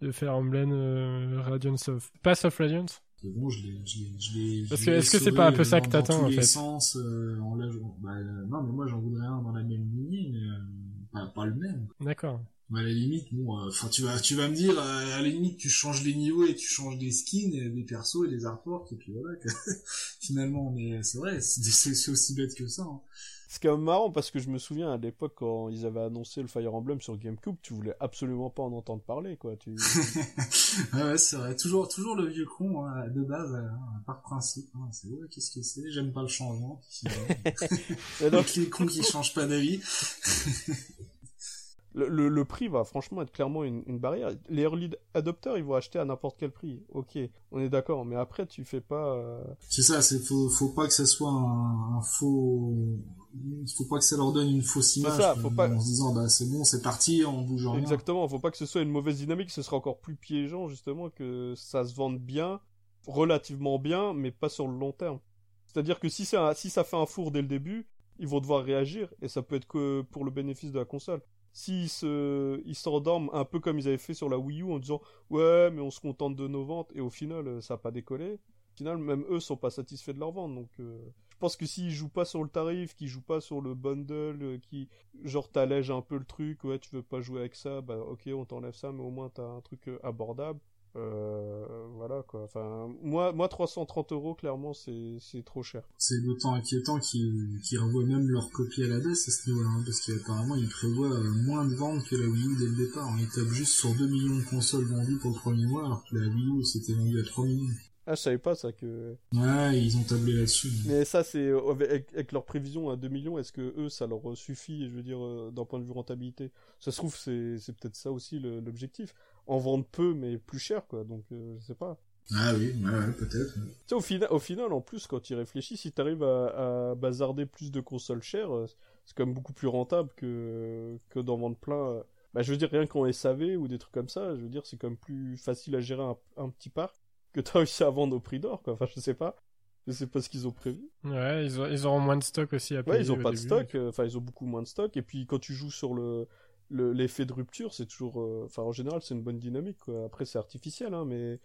de, de Fire Emblem Radiance of Pass of Radiance? Bon, je l'ai, je l'ai, Parce que est-ce que c'est pas un peu ça que t'attends en fait? sens, euh, en bah, non, mais moi j'en voudrais un dans la même lignée, mais euh, pas, le même. D'accord. à la limite, bon, euh, enfin tu vas, tu vas me dire, à la limite tu changes les niveaux et tu changes des skins, et des persos et des artworks et puis voilà. Finalement, mais c'est vrai, c'est, aussi bête que ça. Hein. C'est quand même marrant parce que je me souviens à l'époque quand ils avaient annoncé le Fire Emblem sur GameCube, tu voulais absolument pas en entendre parler, quoi. Tu... ouais, c'est vrai. Toujours, toujours le vieux con hein, de base, hein, par principe. Hein. C'est ouais, qu'est-ce que c'est? J'aime pas le changement. donc les cons qui changent pas d'avis. Le, le, prix va franchement être clairement une, une, barrière. Les early adopteurs, ils vont acheter à n'importe quel prix. Ok, on est d'accord, mais après, tu fais pas. Euh, c'est ça, c'est faut, faut pas que ça soit un, un faux. Il faut pas que ça leur donne une fausse image. Ça, faut pas... En se disant, bah c'est bon, c'est parti, on bouge rien. Exactement, faut pas que ce soit une mauvaise dynamique, ce sera encore plus piégeant justement que ça se vende bien, relativement bien, mais pas sur le long terme. C'est-à-dire que si ça, si ça fait un four dès le début, ils vont devoir réagir et ça peut être que pour le bénéfice de la console s'ils se, ils s'endorment un peu comme ils avaient fait sur la Wii U en disant ouais mais on se contente de nos ventes et au final euh, ça n'a pas décollé. Au final même eux sont pas satisfaits de leurs ventes donc euh, je pense que s'ils jouent pas sur le tarif, qu'ils jouent pas sur le bundle, euh, qui genre t'allèges un peu le truc, ouais tu veux pas jouer avec ça, bah ok on t'enlève ça mais au moins t'as un truc abordable. Euh, voilà quoi. Enfin, moi, moi 330 euros, clairement, c'est c'est trop cher. C'est d'autant inquiétant qu'ils qu'ils revoient même leur copie à la baisse à ce niveau-là, hein, parce qu'apparemment ils prévoient euh, moins de ventes que la Wii U dès le départ. On étape juste sur 2 millions de consoles vendues pour le premier mois, alors que la Wii U s'était vendue à 3 millions. Ah, je savais pas ça que. Ouais, ils ont tablé là-dessus. Mais ça, c'est avec, avec, leur prévision à 2 millions, est-ce que eux, ça leur suffit, je veux dire, euh, d'un point de vue rentabilité? Ça se trouve, c'est c'est peut-être ça aussi l'objectif en vendre peu mais plus cher quoi donc euh, je sais pas ah oui ouais, peut-être tu sais au final au final en plus quand tu réfléchis si t'arrives à, à bazarder plus de consoles chères euh, c'est quand même beaucoup plus rentable que que d'en vendre plein euh. bah je veux dire rien qu'en SAV ou des trucs comme ça je veux dire c'est quand même plus facile à gérer un, petit parc que t'as réussi à vendre au prix d'or quoi enfin je sais pas je sais pas ce qu'ils ont prévu. Ouais, ils, ils auront moins de stock aussi à payer. Ouais, ils ont pas de stock. Enfin, ils ont beaucoup moins de stock. Et puis, quand tu joues sur le, l'effet de rupture, c'est toujours, euh, enfin en général, c'est une bonne dynamique. Quoi. Après, c'est artificiel, hein, mais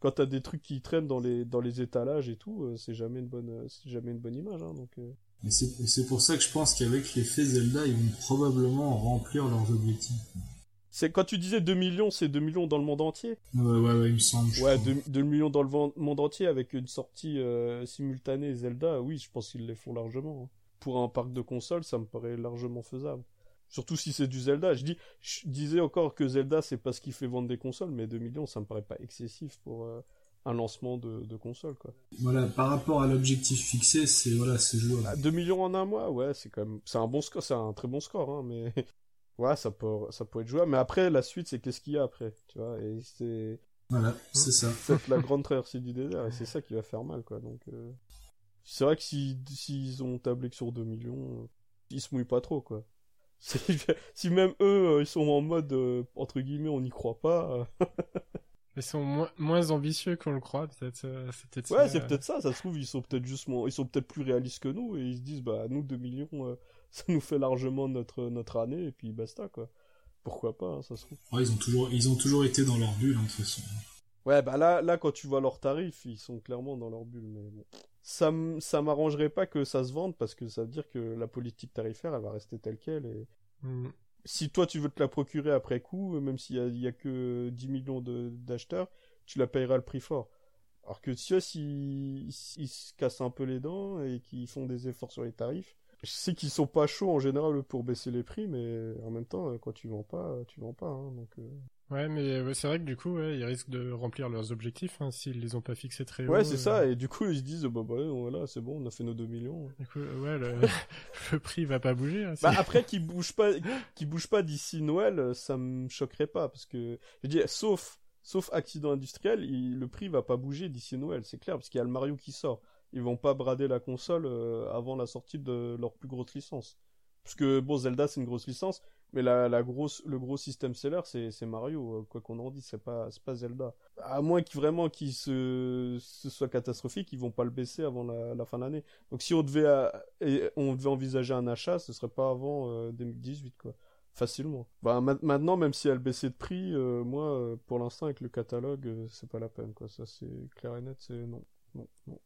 quand t'as des trucs qui traînent dans les dans les étalages et tout, euh, c'est jamais une bonne, euh, c'est jamais une bonne image. Hein, donc. c'est pour ça que je pense qu'avec l'effet Zelda, ils vont probablement remplir leurs objectifs. C'est quand tu disais 2 millions, c'est 2 millions dans le monde entier Ouais, ouais, ouais, il me semble. Ouais, crois. 2, 2 millions dans le monde entier avec une sortie euh, simultanée Zelda, oui, je pense qu'ils les font largement. hein. Pour un parc de consoles, ça me paraît largement faisable. Surtout si c'est du Zelda. Je dis, je disais encore que Zelda, c'est pas ce qui fait vendre des consoles, mais 2 millions, ça me paraît pas excessif pour euh, un lancement de, de console, quoi. Voilà, par rapport à l'objectif fixé, c'est voilà, jouable. Ah, 2 millions en un mois, ouais, c'est quand même, c'est un bon score, c'est un très bon score, hein, mais ouais, ça peut, ça peut être jouable. Mais après, la suite, c'est qu'est-ce qu'il y a après, tu vois, et c'est Voilà, c'est ça. c'est la grande traversée du désert, et c'est ça qui va faire mal, quoi. Donc, euh, c'est vrai que si s'ils ont tablé que sur 2 millions, euh, ils se mouillent pas trop, quoi. Si même eux, euh, ils sont en mode euh, entre guillemets, on n'y croit pas. Ils sont moins, moins ambitieux qu'on le croit, peut-être. euh, c'est peut-être Ouais, ça, c'est euh. peut-être ça. Ça se trouve, ils sont peut-être juste, moins- ils sont peut-être plus réalistes que nous et ils se disent, bah nous 2 millions, euh, ça nous fait largement notre notre année et puis basta quoi. Pourquoi pas, hein, ça se trouve. Ouais, ils ont toujours, ils ont toujours été dans leur bulle, hein, de toute façon. Ouais, bah là, là quand tu vois leurs tarifs, ils sont clairement dans leur bulle. Mais bon, ça, ça m'arrangerait pas que ça se vende parce que ça veut dire que la politique tarifaire, elle va rester telle quelle et Mm. si toi tu veux te la procurer après coup, même s'il y a, y a que 10 millions de- d'acheteurs, tu la payeras le prix fort. Alors que si s'ils ils se cassent un peu les dents et qu'ils font des efforts sur les tarifs, je sais qu'ils sont pas chauds en général pour baisser les prix, mais en même temps, quand tu vends pas, tu vends pas. hein, donc, euh. Ouais, mais ouais, c'est vrai que du coup, ouais, ils risquent de remplir leurs objectifs hein, s'ils les ont pas fixés très haut. Ouais, c'est euh. ça, et du coup ils se disent, bah, bah voilà, c'est bon, on a fait nos 2 millions. Du coup, euh, ouais, le, le prix va pas bouger. hein, Bah après qu'ils bougent pas, qu'ils bougent pas d'ici Noël, ça me choquerait pas parce que je dis sauf sauf accident industriel, il- le prix va pas bouger d'ici Noël, c'est clair parce qu'il y a le Mario qui sort. Ils vont pas brader la console euh, avant la sortie de leur plus grosse licence. Parce que bon Zelda c'est une grosse licence, mais la, la grosse le gros système seller c'est Mario euh, quoi qu'on en dise, c'est pas pas Zelda. À moins qu'il vraiment qu'il se ce soit catastrophique, ils vont pas le baisser avant la, fin de l'année. Donc si on devait euh, on devait envisager un achat, ce serait pas avant euh, 2018 quoi. Facilement. Bah ma- maintenant même si elle baissait de prix, moi pour l'instant avec le catalogue, euh, c'est pas la peine quoi. Ça c'est clair et net, c'est. Non, non.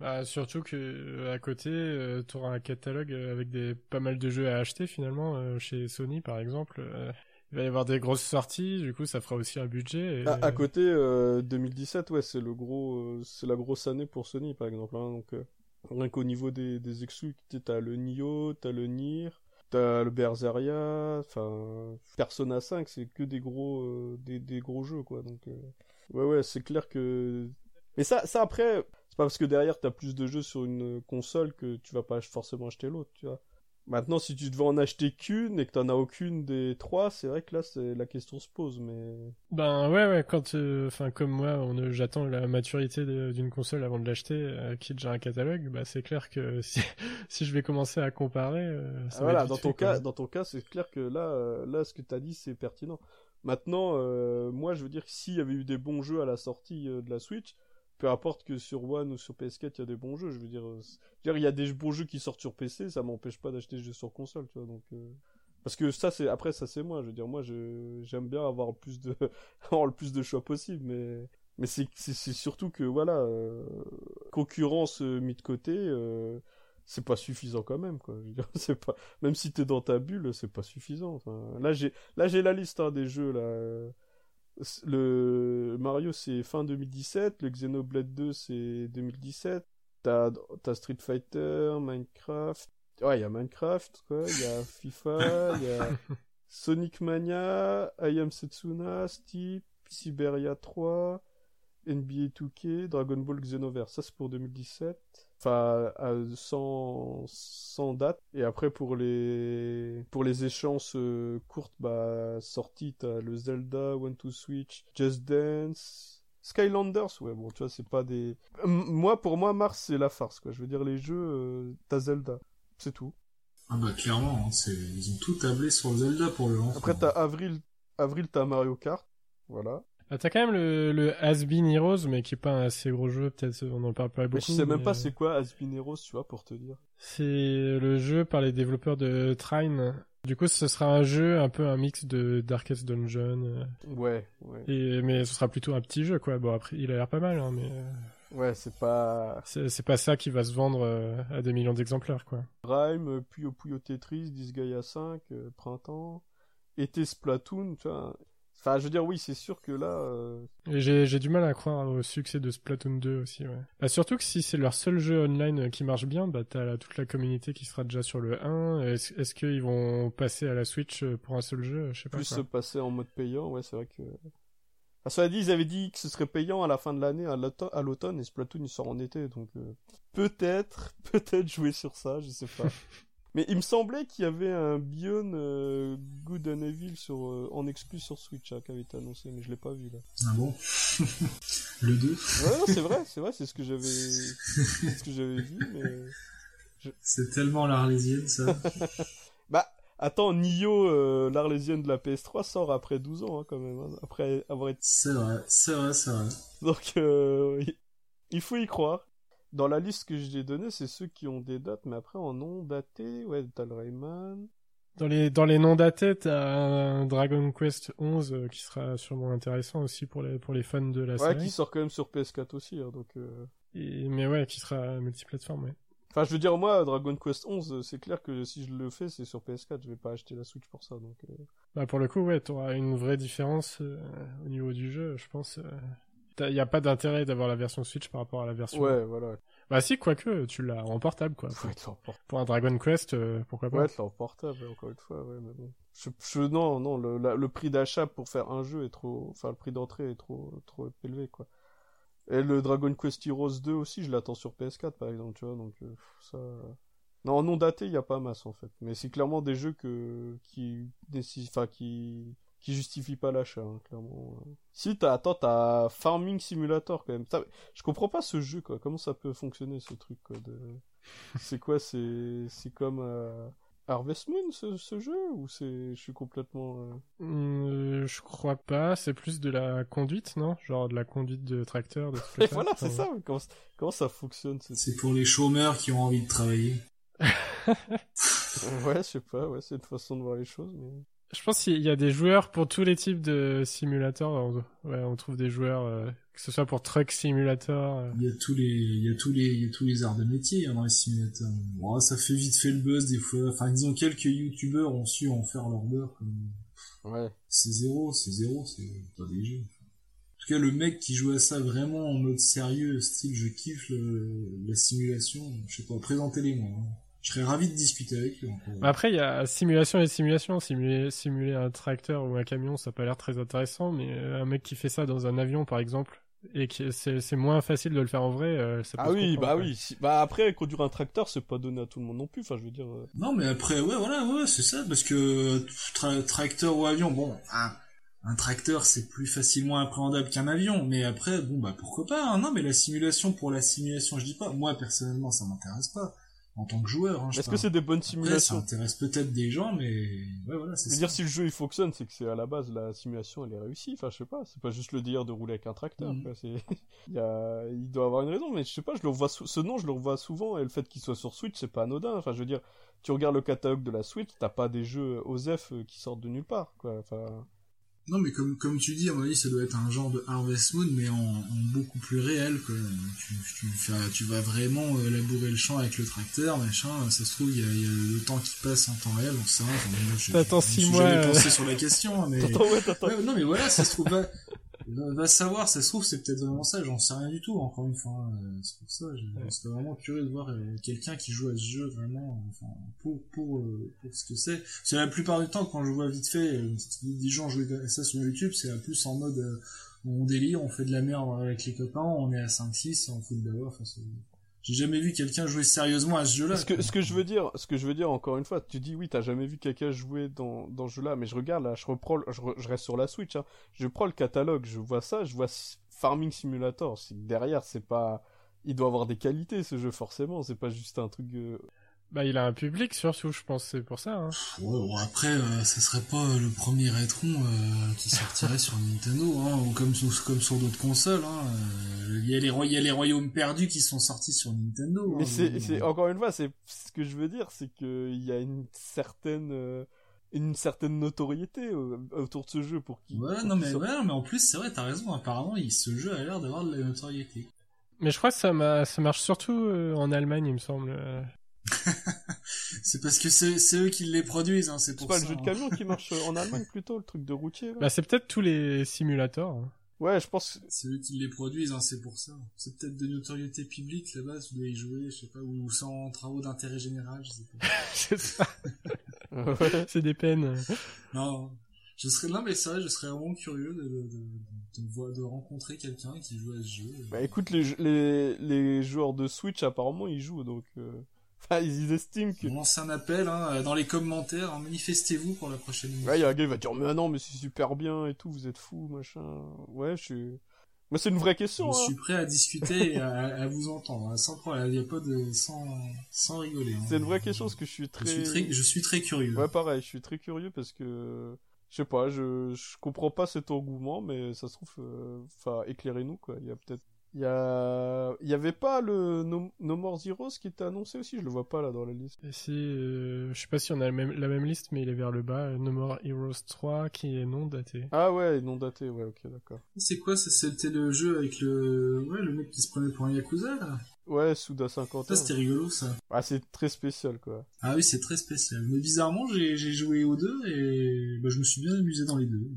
Bah, surtout que euh, à côté, euh, t'auras un catalogue euh, avec des pas mal de jeux à acheter finalement euh, chez Sony par exemple. euh, il va y avoir des grosses sorties, du coup ça fera aussi un budget. Et... À, côté euh, 2017, ouais, c'est le gros euh, c'est la grosse année pour Sony par exemple hein, donc euh, rien qu'au niveau des des exclus, tu t'as le Nioh, t'as le Nier, t'as le Berseria, enfin Persona 5, c'est que des gros euh, des des gros jeux quoi donc euh, ouais ouais, c'est clair que mais ça ça après c'est pas parce que derrière t'as plus de jeux sur une console que tu vas pas forcément acheter l'autre, tu vois. Maintenant, si tu devais en acheter qu'une et que t'en as aucune des trois, c'est vrai que là, c'est la question se pose, mais Ben ouais, ouais, quand, euh, enfin comme moi, on, euh, j'attends la maturité d'une console avant de l'acheter, euh, qui est déjà un catalogue, bah c'est clair que si, si je vais commencer à comparer, euh, ça Ah, va voilà, être dans ton fait, quoi. cas, dans ton cas, c'est clair que là, euh, là, ce que t'as dit, c'est pertinent. Maintenant, moi, je veux dire que s'il y avait eu des bons jeux à la sortie de la Switch, peu importe que sur One ou sur PS4, il y a des bons jeux. Je veux dire, euh, je veux dire, il y a des bons jeux qui sortent sur PC, ça m'empêche pas d'acheter des jeux sur console, tu. Donc, euh, parce que ça, c'est après, ça c'est moi. Je veux dire, moi, j'aime bien avoir plus de avoir le plus de choix possible, mais mais c'est surtout que voilà, euh, concurrence mis de côté. c'est pas suffisant quand même même si t'es dans ta bulle, c'est pas suffisant. Là j'ai là j'ai la liste hein, des jeux là. Le Mario c'est fin 2017, le Xenoblade 2 c'est 2017. T'as t'as Street Fighter, Minecraft. Ouais, il y a Minecraft quoi, il y a FIFA, il y a Sonic Mania, I Am Setsuna, Steep, Siberia 3, NBA 2K, Dragon Ball Xenoverse. Ça, c'est pour 2017. Enfin, à- sans, sans date. Et après, pour les, pour les échéances euh, courtes, bah, sorties, t'as le Zelda, One to Switch, Just Dance, Skylanders. Ouais, bon, tu vois, c'est pas des... M- Moi, pour moi, Mars, c'est la farce, quoi. Je veux dire, les jeux, euh, t'as Zelda. C'est tout. Ah bah clairement, hein, c'est... ils ont tout tablé sur Zelda pour le lancement. Après, t'as Avril, Avril, t'as Mario Kart. Voilà. Ah, t'as quand même le, le Has-Been Heroes, mais qui est pas un assez gros jeu, peut-être on en parle pas beaucoup. Mais je sais même mais, pas euh, c'est quoi Aspin Heroes, tu vois, pour te dire. C'est le jeu par les développeurs de Trine. Du coup, ce sera un jeu un peu un mix de Darkest Dungeon. euh, Ouais, ouais. Et, mais ce sera plutôt un petit jeu, quoi. Bon, après, il a l'air pas mal, hein, mais euh, Ouais, c'est pas c'est pas ça qui va se vendre euh, à des millions d'exemplaires, quoi. Rhyme, euh, Puyo Puyo Tetris, Disgaea 5, euh, Printemps, était Splatoon, tu vois. Enfin, je veux dire, oui, c'est sûr que là. euh, Et J'ai du mal à croire au succès de Splatoon 2 aussi, ouais. Bah, surtout que si c'est leur seul jeu online qui marche bien, bah t'as toute la communauté qui sera déjà sur le 1. Est-ce qu'ils vont passer à la Switch euh, pour un seul jeu? Je sais pas. plus quoi. se passer en mode payant, ouais, c'est vrai que. Enfin, cela dit, ils avaient dit que ce serait payant à la fin de l'année, à l'automne, et Splatoon il sort en été, donc euh, peut-être, peut-être jouer sur ça, je sais pas. Mais il me semblait qu'il y avait un Beyond euh, Good and Evil sur, euh, en exclu sur Switch hein, qui avait été annoncé, mais je l'ai pas vu là. Ah bon Le 2 Ouais, non, c'est vrai, c'est vrai, c'est ce que j'avais, ce que j'avais vu, mais C'est tellement l'Arlésienne, ça. bah attends, Nioh, euh, l'Arlésienne de la PS3 sort après 12 ans hein, quand même, hein, après avoir été C'est vrai, c'est vrai, c'est vrai. Donc, euh, il faut y croire. Dans la liste que j'ai donnée, c'est ceux qui ont des dates, mais après en non daté, ouais, t'as le Rayman. Dans les dans les noms datés, t'as un Dragon Quest 11 euh, qui sera sûrement intéressant aussi pour les pour les fans de la Ouais, série. qui sort quand même sur PS4 aussi, hein, donc. euh. Et- mais ouais, qui sera multiplateforme. Ouais. Enfin, je veux dire, moi, Dragon Quest 11, euh, c'est clair que si je le fais, c'est sur PS4, je vais pas acheter la Switch pour ça, donc. euh. Bah pour le coup, ouais, t'auras une vraie différence au niveau du jeu, je pense. Il y a pas d'intérêt d'avoir la version Switch par rapport à la version. Ouais, voilà. Bah si, quoique, tu l'as en portable quoi. Faut être en portable. Pour un Dragon Quest, euh, pourquoi pas. Ouais, être en portable, encore une fois, ouais, mais bon. Je, je- non, non, le, la- le prix d'achat pour faire un jeu est trop, enfin, le prix d'entrée est trop, trop élevé, quoi. Et le Dragon Quest Heroes 2 aussi, je l'attends sur PS4, par exemple, tu vois, donc, euh, ça... Non, non daté, il y a pas masse, en fait. Mais c'est clairement des jeux que, qui, enfin, qui, qui justifient pas l'achat, hein, clairement. Si, t'as, attends, t'as Farming Simulator, quand même. Je comprends pas ce jeu, quoi. Comment ça peut fonctionner, ce truc, quoi, de... C'est quoi, c'est, c'est comme, euh, Harvest Moon, ce, ce jeu, ou c'est, je suis complètement, euh, Euh, je crois pas, c'est plus de la conduite, non? Genre de la conduite de tracteur, de Et voilà, c'est ça, comment, comment ça fonctionne, ce C'est pour les chômeurs qui ont envie de travailler. Ouais, je sais pas, ouais, c'est une façon de voir les choses, mais... Je pense qu'il y a des joueurs pour tous les types de simulateurs. On, ouais, on trouve des joueurs, euh, que ce soit pour Truck Simulator. euh. Il y a tous les, il y a tous les, il y a tous les arts de métier hein, dans les simulateurs. Bon, ça fait vite fait le buzz des fois. Enfin, disons quelques youtubeurs ont su en faire leur beurre. comme- Ouais. C'est zéro, c'est zéro, c'est pas des jeux. En tout cas, le mec qui joue à ça vraiment en mode sérieux, style je kiffe le- la simulation, je sais pas, présentez-les moi. hein. Je serais ravi de discuter avec lui. encore. Bah Après, il y a simulation et simulation. Simuler, simuler un tracteur ou un camion, ça a pas l'air très intéressant, mais euh, un mec qui fait ça dans un avion, par exemple, et que c'est c'est moins facile de le faire en vrai, euh, ça peut Ah oui, bah quoi. oui. si- Bah après, conduire un tracteur, c'est pas donné à tout le monde non plus. Enfin, je veux dire. euh, Non, mais après, ouais, voilà, ouais, c'est ça, parce que tra- tracteur ou avion, bon, un, un tracteur c'est plus facilement appréhendable qu'un avion, mais après, bon, bah pourquoi pas, hein, non, mais la simulation pour la simulation, je dis pas, moi personnellement, ça m'intéresse pas, en tant que joueur, hein, Est-ce que c'est des bonnes Après, ça simulations intéresse peut-être des gens, mais ouais, voilà, c'est dire, si le jeu il fonctionne, c'est que c'est à la base la simulation elle est réussie. Enfin, je sais pas, c'est pas juste le délire de rouler avec un tracteur. Mhm. il, y a... il doit avoir une raison, mais je sais pas, je le revois sou- ce nom, je le revois souvent, et le fait qu'il soit sur Switch, c'est pas anodin. Enfin, je veux dire, tu regardes le catalogue de la Switch, t'as pas des jeux OZEF euh, qui sortent de nulle part, quoi. Enfin, Non, mais comme, comme tu dis, à mon avis, ça doit être un genre de Harvest Moon, mais en, en beaucoup plus réel, quoi. Tu, tu, tu vas vraiment euh, labourer le champ avec le tracteur, machin, ça se trouve, il y a, il y a le temps qui passe en temps réel, on sait rien. Enfin, moi, je- T'attends six mois, jamais euh. pensé sur la question, mais... Attends, ouais, non, mais voilà, ça se trouve, va, va, va savoir, ça se trouve, c'est peut-être vraiment ça, j'en sais rien du tout, encore une fois. hein, euh, C'est pour ça, serais vraiment curieux de voir euh, quelqu'un qui joue à ce jeu vraiment, enfin, pour, pour, euh, pour ce que c'est. C'est la plupart du temps, quand je vois vite fait euh, des gens jouer à ça sur YouTube, c'est plus en mode, euh, on délire, on fait de la merde avec les copains, on est à 5-6, on fout d'abord, enfin, c'est... J'ai jamais vu quelqu'un jouer sérieusement à ce jeu-là. Ce que, je veux dire, ce que je veux dire encore une fois, tu dis oui, t'as jamais vu quelqu'un jouer dans, dans ce jeu-là, mais je regarde là, je reprends, je, re- je reste sur la Switch, hein, je prends le catalogue, je vois ça, je vois Farming Simulator, derrière, c'est pas, il doit avoir des qualités ce jeu forcément, c'est pas juste un truc. euh, Bah, il a un public surtout, je pense, c'est pour ça. Hein. Ouais, bon, après, euh, ça serait pas euh, le premier Retron euh, qui sortirait sur Nintendo, hein, ou comme, sur- comme sur d'autres consoles. hein, euh, Il y, a les roy- il y a les royaumes perdus qui sont sortis sur Nintendo. Mais hein, c'est, mais- c'est encore une fois, c'est ce que je veux dire, c'est que il y a une certaine, euh, une certaine notoriété autour de ce jeu pour qui. Ouais, non mais, ouais, mais en plus, c'est vrai, t'as raison, apparemment, il- ce jeu a l'air d'avoir de la notoriété. Mais je crois que ça, m'a- ça marche surtout en Allemagne, il me semble. Euh. C'est parce que c'est eux qui les produisent, hein, c'est C'est pour pas ça. le jeu de camion qui marche en Allemagne plutôt, le truc de routier. là Bah, c'est peut-être tous les simulateurs. hein. Ouais, je pense. C'est eux qui les produisent, hein, c'est pour ça. C'est peut-être de notoriété publique là-bas, tu dois y jouer, je sais pas, ou sans travaux d'intérêt général, je sais pas. c'est ça. Ouais. C'est des peines. Non, je serais non mais vrai, je serais vraiment curieux de, de, de, de, voir- de rencontrer quelqu'un qui joue à ce jeu. Bah écoute, les, les, les joueurs de Switch apparemment ils jouent donc. euh, Enfin, ils estiment que. On lance un appel hein, dans les commentaires, hein, manifestez-vous pour la prochaine émission. Ouais, il y a un gars qui va dire mais non, mais c'est super bien et tout, vous êtes fous, machin. Ouais, je suis. Moi, c'est une vraie question. Je Hein. suis prêt à discuter et à, à vous entendre, hein, sans problème. Il a pas de sans sans rigoler. C'est une vraie question parce que je suis Je très. suis très, je suis très curieux. Ouais, pareil, je suis très curieux parce que. Je sais pas, je, je comprends pas cet engouement, mais ça se trouve. euh, Enfin, éclairez-nous quoi. Il y a peut-être. Il y a. Il y avait pas le No, no More Heroes qui était annoncé aussi, je le vois pas là dans la liste. Et si, euh, je sais pas si on a la même, la même liste, mais il est vers le bas. No More Heroes 3 qui est non daté. Ah ouais, non daté, ouais, ok, d'accord. C'est quoi ça C'était le jeu avec le ouais le mec qui se prenait pour un yakuza là? Ouais, Suda 51. Ça c'était rigolo ça. Ah, c'est très spécial quoi. Ah oui c'est très spécial. Mais bizarrement j'ai j'ai joué aux deux et bah, je me suis bien amusé dans les deux.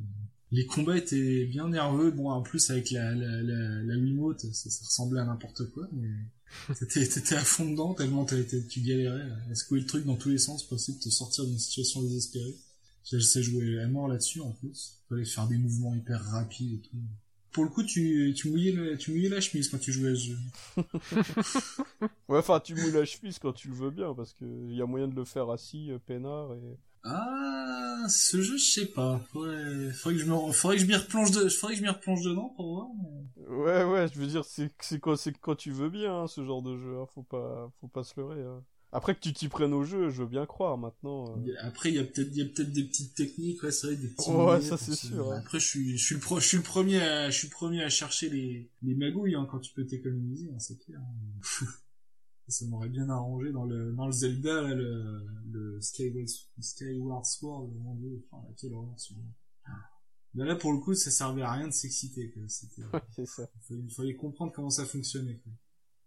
Les combats étaient bien nerveux. Bon en plus avec la la la, la Wiimote ça, ça ressemblait à n'importe quoi mais t'étais t'étais à fond dedans tellement tu galérais à secouer le truc dans tous les sens pour essayer de te sortir d'une situation désespérée. J'ai sais jouer à mort là-dessus en plus. Fallait faire des mouvements hyper rapides et tout. Pour le coup, tu, tu mouillais le, tu mouillais la chemise quand tu jouais à ce jeu. Ouais, enfin, tu mouilles la chemise quand tu le veux bien, parce que il y a moyen de le faire assis, euh, peinard, et... Ah, ce jeu, je sais pas. Faudrait, faudrait que je me, faudrait que je m'y replonge de, faudrait que je m'y replonge dedans pour voir. mais- Ouais, ouais, je veux dire, c'est c'est quand, c'est quand tu veux bien, hein, ce genre de jeu, hein, faut pas, faut pas se leurrer. Hein. Après que tu t'y prennes au jeu, je veux bien croire, maintenant... euh. Après, il y a peut-être, il y a peut-être des petites techniques, ouais, c'est vrai, des petits. Ouais, moyens ça, c'est sûr, hein. Après, je suis, je suis le pro, je suis le premier à, je suis le premier à chercher les, les magouilles, hein, quand tu peux t'économiser, hein, c'est clair. ça m'aurait bien arrangé dans le, dans le Zelda, là, le, le Skyward, Skyward Sword, mon dieu, enfin, quelle horreur. Mais là, pour le coup, ça servait à rien de s'exciter. C'était, Ouais, c'est ça. il fallait, il fallait comprendre comment ça fonctionnait. Quoi.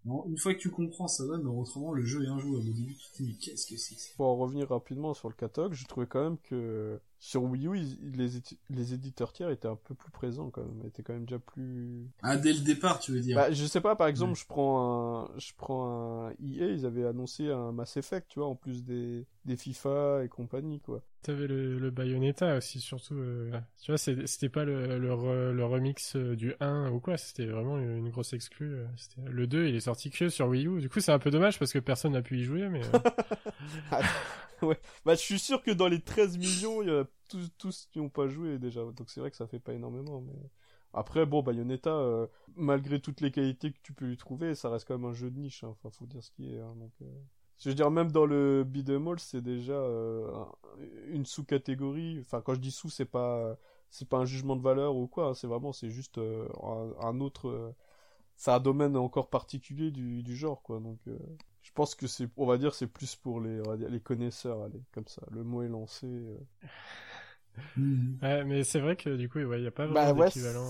Non, une fois que tu comprends, ça va, mais autrement, le jeu est injouable. Au début, tu te dis, mais qu'est-ce que c'est que ça? Pour en revenir rapidement sur le catalogue, je trouvais quand même que sur Wii U, ils- les, les éditeurs tiers étaient un peu plus présents quand même, étaient quand même déjà plus... Ah, dès le départ, tu veux dire Bah, je sais pas, par exemple, Ouais. je prends un, je prends un EA, ils avaient annoncé un Mass Effect, tu vois, en plus des, des FIFA et compagnie, quoi. T'avais le, le Bayonetta aussi, surtout. euh, tu vois, c'était pas le, le, re- le remix euh, du 1 ou quoi, c'était vraiment une, grosse exclue. euh, Le 2, il est sorti que sur Wii U. Du coup, c'est un peu dommage parce que personne n'a pu y jouer, mais. euh, ouais. Bah, je suis sûr que dans les 13 millions, il y a tous, tous qui n'ont pas joué déjà. Donc c'est vrai que ça fait pas énormément, mais... Après, bon, Bayonetta, euh, malgré toutes les qualités que tu peux lui trouver, ça reste quand même un jeu de niche, hein. Enfin, faut dire ce qui est, hein, donc... euh. Je veux dire, même dans le beat'em all, c'est déjà euh, un- une sous-catégorie. Enfin, quand je dis sous, c'est pas c'est pas un jugement de valeur ou quoi. hein. C'est vraiment, c'est juste euh, un, autre. c'est un domaine encore particulier du, genre, quoi. Donc, je pense que c'est, on va dire, c'est plus pour les, les connaisseurs, allez, comme ça. Le mot est lancé. Mhm. Ouais, mais c'est vrai que du coup, ouais, il y a pas Bah vraiment ouais, d'équivalent.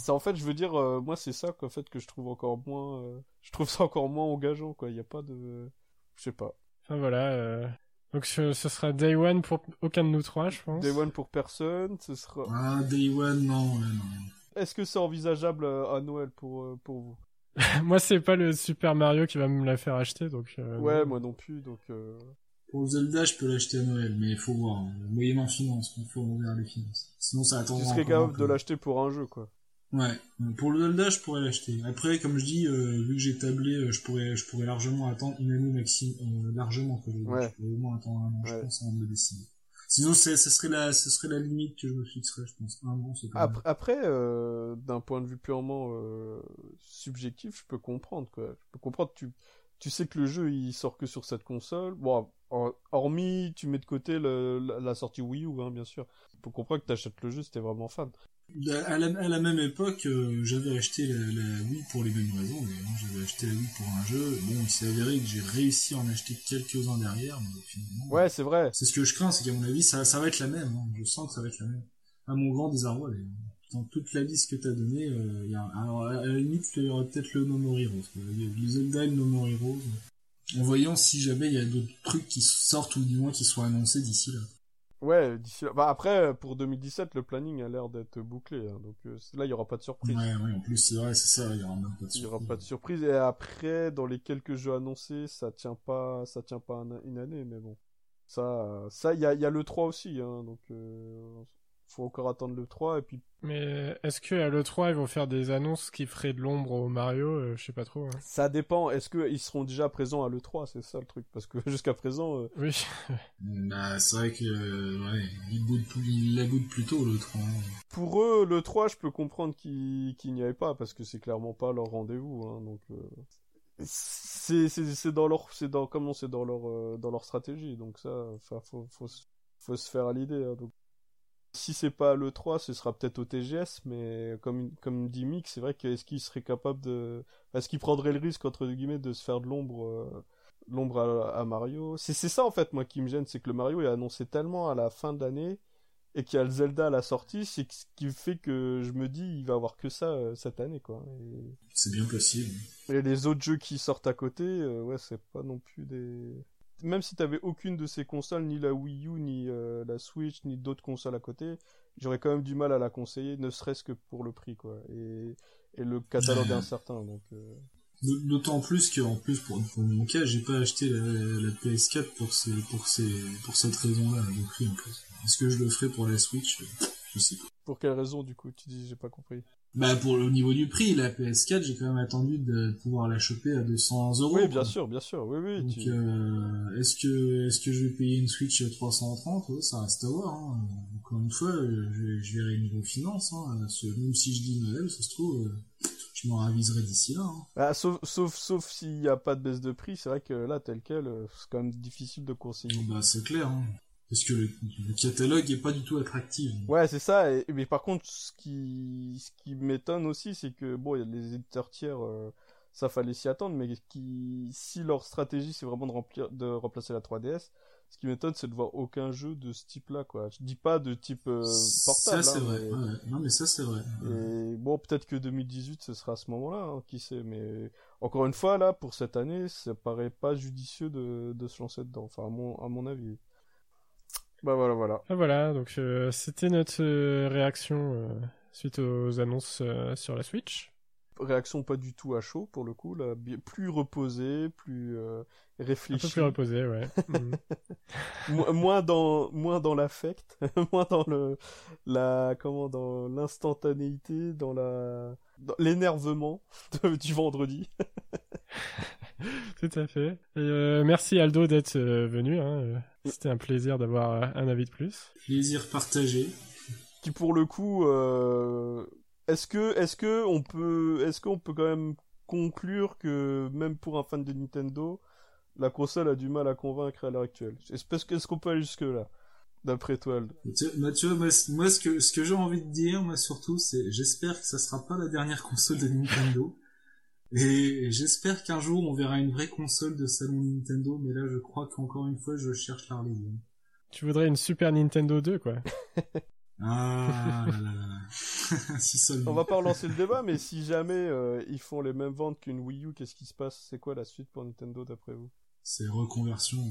c'est en fait, je veux dire, euh, moi, c'est ça qu'en fait que je trouve encore moins, euh, je trouve ça encore moins engageant, quoi. Il y a pas de, je sais pas. Enfin voilà. euh, Donc ce, ce sera Day One pour aucun de nous trois, je pense. Day One pour personne, ce sera. Ah, Day One, non, ouais, non. Est-ce que c'est envisageable à Noël pour pour vous? Moi, c'est pas le Super Mario qui va me la faire acheter, donc. euh, Ouais, non. moi non plus, donc. Pour le Zelda, je peux l'acheter à Noël, mais il faut voir. hein. Moyennant finance, il faut ouvrir les finances. Sinon, ça attend. Tu serais capable de l'acheter pour un jeu, quoi. Ouais. Pour le Zelda, je pourrais l'acheter. Après, comme je dis, euh, vu que j'ai tablé, euh, je pourrais, je pourrais largement attendre une année maximum, euh, largement, quoi. Je, veux dire. Ouais. je pourrais au moins attendre un an, je pense, avant de me décider. Sinon, ce serait la, ce serait la limite que je me fixerais, je pense. Un an, c'est pas. Après, après euh, d'un point de vue purement subjectif, je peux comprendre, quoi. Je peux comprendre, tu, tu sais que le jeu, il sort que sur cette console. Bon, hormis, tu mets de côté le- la, la sortie Wii U, hein, bien sûr. Peux comprendre que t'achètes le jeu si t'es vraiment fan. À la, à la même époque, euh, j'avais acheté la, la Wii pour les mêmes raisons. J'avais acheté la Wii pour un jeu. Bon, il s'est avéré que j'ai réussi à en acheter quelques-uns derrière, mais finalement. Ouais, c'est vrai. C'est ce que je crains, c'est qu'à mon avis, ça, ça va être la même. hein. Je sens que ça va être la même. À mon grand désarroi, d'ailleurs. Dans toute la liste que t'as donnée, euh, y a, alors, à la limite, il y aurait peut-être le No More Heroes. quoi. Il y a le Zelda et le No More Heroes. En voyant si jamais il y a d'autres trucs qui sortent ou du moins qui soient annoncés d'ici là. Ouais, d'ici là. Bah, après, pour 2017, le planning a l'air d'être bouclé. Hein, donc euh, là, il y aura pas de surprise. Ouais, ouais, en plus, c'est vrai, c'est ça, il y aura même pas de surprise. Il y aura pas de surprise. Et après, dans les quelques jeux annoncés, ça tient pas, ça tient pas un- une année, mais bon. Ça, ça, il y a, il y a le 3 aussi, hein, donc euh, faut encore attendre le 3 et puis Mais est-ce que à l'E3 ils vont faire des annonces qui feraient de l'ombre au Mario Euh, Je sais pas trop. hein. ça dépend. Est-ce que ils seront déjà présents à le 3 C'est ça le truc, parce que jusqu'à présent, euh, Oui. Bah, c'est vrai que, euh, ouais, il boude plus, il la boude plus tôt, le 3. pour eux, le 3, je peux comprendre qu'ils qu'ils n'y aillent pas parce que c'est clairement pas leur rendez-vous, hein, donc. euh, c'est dans leur c'est dans comment c'est dans leur euh, dans leur stratégie donc ça enfin faut faut se- faut se faire à l'idée hein, donc si c'est pas le 3 ce sera peut-être au TGS mais comme comme dit Mick c'est vrai que est-ce qu'il serait capable de est-ce qu'il prendrait le risque entre guillemets de se faire de l'ombre euh, l'ombre à, à Mario? C'est c'est ça en fait moi qui me gêne c'est que le Mario est annoncé tellement à la fin de l'année et qu'il y a le Zelda à la sortie c'est ce qui fait que je me dis il va avoir que ça euh, cette année quoi et... C'est bien possible. Et les autres jeux qui sortent à côté, euh, ouais, c'est pas non plus des. Même si t'avais aucune de ces consoles, ni la Wii U, ni euh, la Switch, ni d'autres consoles à côté, j'aurais quand même du mal à la conseiller, ne serait-ce que pour le prix, quoi. Et, et le catalogue Ouais. incertain, donc. euh, D'autant plus que, en plus, pour, pour mon cas, j'ai pas acheté la, la PS4 pour ces, pour ces, pour cette raison-là, le prix en plus. Est-ce que je le ferai pour la Switch? Je sais pas. Pour quelle raison, du coup, tu dis, j'ai pas compris. Bah, pour le niveau du prix, la PS4, j'ai quand même attendu de pouvoir la choper à 200 euros. Oui, bien quoi. sûr, bien sûr, oui, oui. Donc, tu- euh, est-ce que, est-ce que je vais payer une Switch à 330 Ouais, Ça reste à voir. Hein. Encore une fois, euh, je, je verrai niveau finance. Hein. Même si je dis Noël, ça se trouve, euh, je m'en raviserai d'ici là. Hein. Bah, sauf, sauf, sauf s'il y a pas de baisse de prix, c'est vrai que là, tel quel, euh, c'est quand même difficile de conseiller. Bah, c'est clair. Hein. Parce que le, le catalogue est pas du tout attractif. Ouais, c'est ça. Et, mais par contre, ce qui, ce qui m'étonne aussi, c'est que bon, il y a les éditeurs tiers, euh, ça fallait s'y attendre, mais qui, si leur stratégie c'est vraiment de remplir, de remplacer la 3DS, ce qui m'étonne, c'est de voir aucun jeu de ce type-là, quoi. Je dis pas de type euh, portable. ça, c'est hein, vrai. mais- Ouais, ouais. Non, mais ça, c'est vrai. Et bon, peut-être que 2018, ce sera à ce moment-là, hein, qui sait. Mais encore une fois, là, pour cette année, ça paraît pas judicieux de, de se lancer dedans. Enfin, à mon, à mon avis. Bah voilà, voilà. Ah, voilà, donc euh, c'était notre euh, réaction euh, suite aux annonces sur la Switch. réaction pas du tout à chaud pour le coup là plus reposée plus euh, Un peu réfléchie plus reposé, ouais. Mo- moins dans moins dans l'affect moins dans le la comment dans l'instantanéité dans la l'énervement du vendredi Tout à fait. Et euh, merci Aldo d'être euh, venu. Hein. euh, C'était un plaisir d'avoir euh, un avis de plus. Plaisir partagé. qui pour le coup euh, est-ce que est-ce que on peut est-ce qu'on peut quand même conclure que même pour un fan de Nintendo la console a du mal à convaincre à l'heure actuelle? Est-ce qu'on peut aller jusque là d'après toi Aldo? Vois, moi, ce que, ce que j'ai envie de dire, moi, surtout, c'est, j'espère que ça sera pas la dernière console de Nintendo. Et j'espère qu'un jour, on verra une vraie console de salon Nintendo, mais là, je crois qu'encore une fois, je cherche l'Arlésienne. Tu voudrais une Super Nintendo 2, quoi. Ah, là, là, là. si seulement. on va pas relancer le débat mais si jamais euh, ils font les mêmes ventes qu'une Wii U qu'est-ce qui se passe? C'est quoi la suite pour Nintendo d'après vous? C'est reconversion.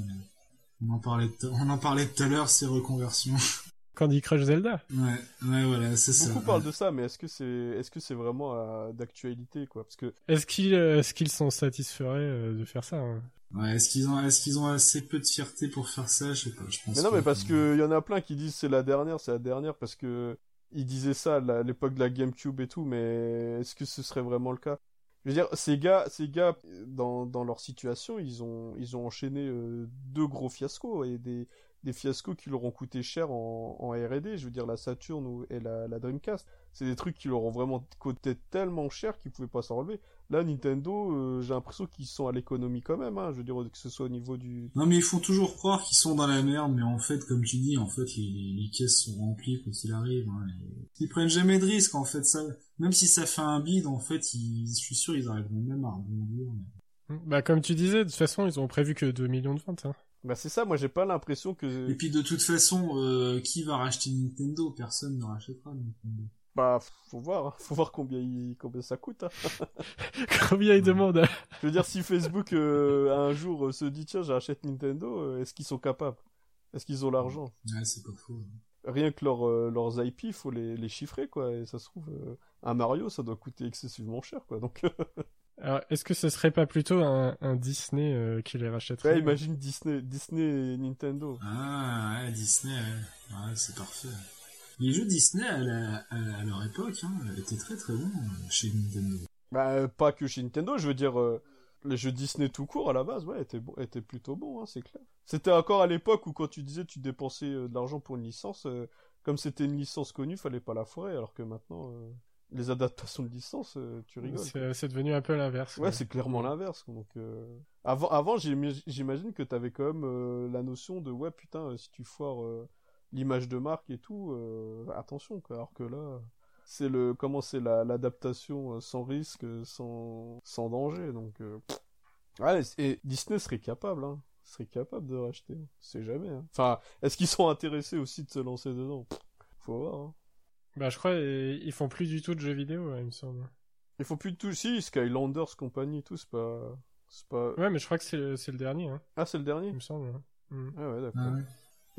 On en parlait, on en parlait tout à l'heure, c'est reconversion. Candy Crush Zelda. Ouais, ouais, voilà, c'est ça. beaucoup parlent de ça mais est-ce que c'est est-ce que c'est vraiment euh, d'actualité quoi? Parce que Est-ce qu'ils euh, est-ce qu'ils sont satisfaits euh, de faire ça hein? Ouais, est-ce qu'ils ont, est-ce qu'ils ont assez peu de fierté pour faire ça? Je sais pas, je pense. Mais non, mais parce que y en a plein qui disent c'est la dernière, c'est la dernière parce que ils disaient ça à l'époque de la GameCube et tout, mais est-ce que ce serait vraiment le cas? Je veux dire, ces gars, ces gars dans dans leur situation, ils ont ils ont enchaîné euh, deux gros fiascos et des des fiascos qui leur ont coûté cher en, en R&D. Je veux dire la Saturn ou, et la, la Dreamcast, c'est des trucs qui leur ont vraiment coûté tellement cher qu'ils pouvaient pas s'en relever. Là, Nintendo, euh, j'ai l'impression qu'ils sont à l'économie quand même. Hein, je veux dire que ce soit au niveau du Non, mais ils font toujours croire qu'ils sont dans la merde, mais en fait, comme tu dis, en fait, les, les, les caisses sont remplies quoi qu'il arrive. Hein, et Ils prennent jamais de risques, en fait. Ça, même si ça fait un bide, en fait, ils, je suis sûr, ils arriveront même à rebondir. mais- Bah comme tu disais, de toute façon, ils ont prévu que 2 millions de ventes. Hein. Bah c'est ça, moi j'ai pas l'impression que Et puis, de toute façon, euh, qui va racheter Nintendo? Personne ne rachètera Nintendo. Bah, faut voir, hein. faut voir combien, il... combien ça coûte. Hein. Combien ils demandent Je veux dire, si Facebook euh, un jour euh, se dit tiens, j'achète Nintendo, euh, est-ce qu'ils sont capables? Est-ce qu'ils ont l'argent? Ouais, c'est pas faux. Rien que leur, euh, leurs IP, faut les, les chiffrer, quoi. Et ça se trouve, euh, un Mario, ça doit coûter excessivement cher, quoi. Donc, Alors, est-ce que ce serait pas plutôt un, un Disney euh, qui les rachèterait ouais, imagine Disney, Disney et Nintendo. Ah, ouais, Disney, ouais, Ouais, c'est parfait. Les jeux Disney, à, la- à- à leur époque, hein, étaient très très bons euh, chez Nintendo. Bah, pas que chez Nintendo, je veux dire, euh, les jeux Disney tout court, à la base, ouais, étaient, bon, étaient plutôt bons, hein, c'est clair. C'était encore à l'époque où quand tu disais tu dépensais euh, de l'argent pour une licence, euh, comme c'était une licence connue, fallait pas la foirer, alors que maintenant, euh, les adaptations de licence, euh, tu rigoles. C'est devenu un peu l'inverse. Ouais, c'est clairement l'inverse. Donc, euh, avant, avant, j'im- j'imagine que t'avais quand même euh, la notion de ouais, putain, si tu foires euh, l'image de marque et tout, attention, quoi. Alors que là, c'est le comment c'est la l'adaptation sans risque, sans sans danger. Donc, ouais, et Disney serait capable, hein, serait capable de racheter. C'est jamais. Hein. Enfin, est-ce qu'ils sont intéressés aussi de se lancer dedans? Faut voir. Hein. Bah, je crois ils font plus du tout de jeux vidéo, il me semble. Il faut plus de tout. Si Skylanders compagnie, tout, c'est pas, c'est pas. Ouais, mais je crois que c'est le, c'est le dernier, hein, Ah, c'est le dernier? il me semble. ouais. Mm. Ah ouais, d'accord. Ah ouais.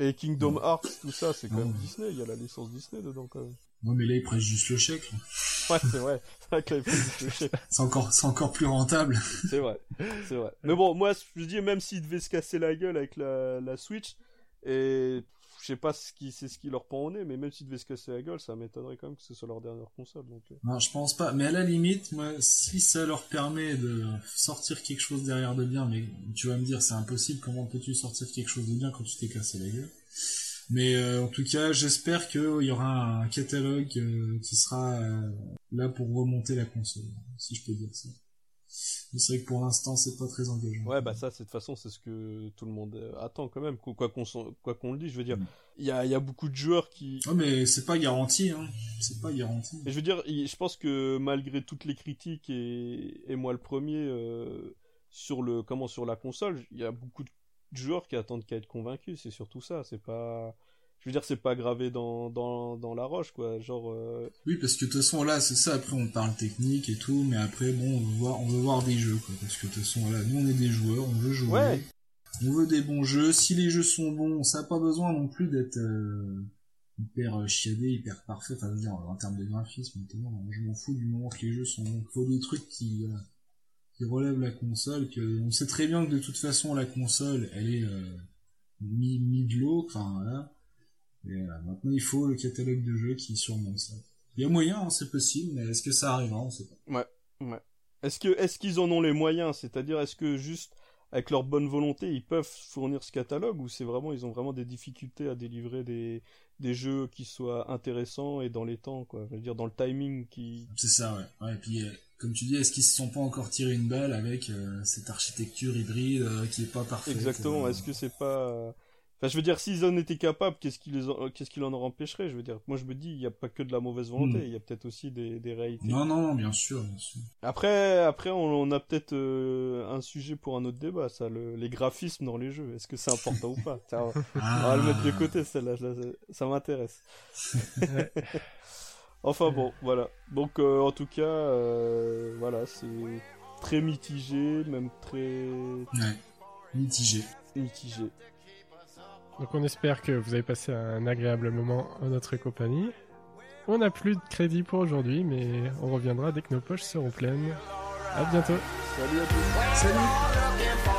Et Kingdom Hearts, tout ça, c'est quand même Oh. Disney, il y a la licence Disney dedans quand même. Ouais, mais là, ils prennent juste le chèque. là. Ouais, c'est vrai. C'est vrai que là, il faut juste le chèque. C'est encore, c'est encore plus rentable. C'est vrai. C'est vrai. Mais bon, moi, je dis, même s'ils devaient se casser la gueule avec la, la Switch, et je sais pas ce qui, c'est ce qui leur prend au nez, mais même s'ils devaient se casser la gueule, ça m'étonnerait quand même que ce soit leur dernière console, euh. Non, je pense pas. Mais à la limite, moi, si ça leur permet de sortir quelque chose derrière de bien, mais tu vas me dire, c'est impossible, comment peux-tu sortir quelque chose de bien quand tu t'es cassé la gueule? Mais euh, en tout cas, j'espère qu'il y aura un catalogue euh, qui sera euh, là pour remonter la console, si je peux dire ça. Mais c'est vrai que pour l'instant, c'est pas très engageant. Ouais, bah ça, de toute façon, c'est ce que tout le monde euh, attend quand même, quoi qu'on s'en- quoi qu'on le dise. Je veux dire, Mm. il y y a beaucoup de joueurs qui, Ouais, mais c'est pas garanti, hein. C'est pas garanti. Et je veux dire, je pense que malgré toutes les critiques et, et moi le premier euh, sur le comment sur la console, il y a beaucoup de joueurs qui attendent qu'à être convaincus. C'est surtout ça. C'est pas, je veux dire, c'est pas gravé dans dans dans la roche quoi. Genre, euh, Oui, parce que de toute façon, là, c'est ça, après on parle technique et tout, mais après, bon, on veut voir, on veut voir des jeux, quoi. Parce que de toute façon, là, nous, on est des joueurs, on veut jouer. Ouais. On veut des bons jeux. Si les jeux sont bons, ça n'a pas besoin non plus d'être euh, hyper euh, chiadé, hyper parfait. Enfin, je veux dire, en termes de graphisme, notamment, je m'en fous du moment que les jeux sont bons. Il faut des trucs qui, euh, qui relèvent la console, que, on sait très bien que de toute façon, la console, elle est, euh, mi, mi de l'eau, enfin, voilà. Et voilà, maintenant, il faut le catalogue de jeux qui surmonte ça. Il y a moyen, hein, c'est possible, mais est-ce que ça arrivera On sait pas. est-ce que est-ce qu'ils en ont les moyens? C'est-à-dire, est-ce que juste avec leur bonne volonté, ils peuvent fournir ce catalogue ou c'est vraiment ils ont vraiment des difficultés à délivrer des des jeux qui soient intéressants et dans les temps quoi? Je veux dire dans le timing qui C'est ça, ouais. ouais et puis, euh, comme tu dis, est-ce qu'ils se sont pas encore tiré une balle avec euh, cette architecture hybride euh, qui est pas parfaite Exactement. Est-ce que c'est pas. Enfin, je veux dire, s'ils en étaient capables, qu'est-ce qui les, en- qu'est-ce qui l'en empêcherait? Je veux dire, moi je me dis, il n'y a pas que de la mauvaise volonté, Hmm. il y a peut-être aussi des, des réalités. Non, non, bien sûr, bien sûr. Après, après, on, on a peut-être euh, un sujet pour un autre débat, ça, le- les graphismes dans les jeux. Est-ce que c'est important ou pas? On, on va le mettre de côté, celle-là. là, ça- ça m'intéresse. Ouais. enfin bon, voilà. Donc, euh, en tout cas, euh, voilà, c'est très mitigé, même très Ouais. Mitigé. mitigé. Donc on espère que vous avez passé un agréable moment en notre compagnie. On n'a plus de crédit pour aujourd'hui, mais on reviendra dès que nos poches seront pleines. À bientôt Salut à tous. Salut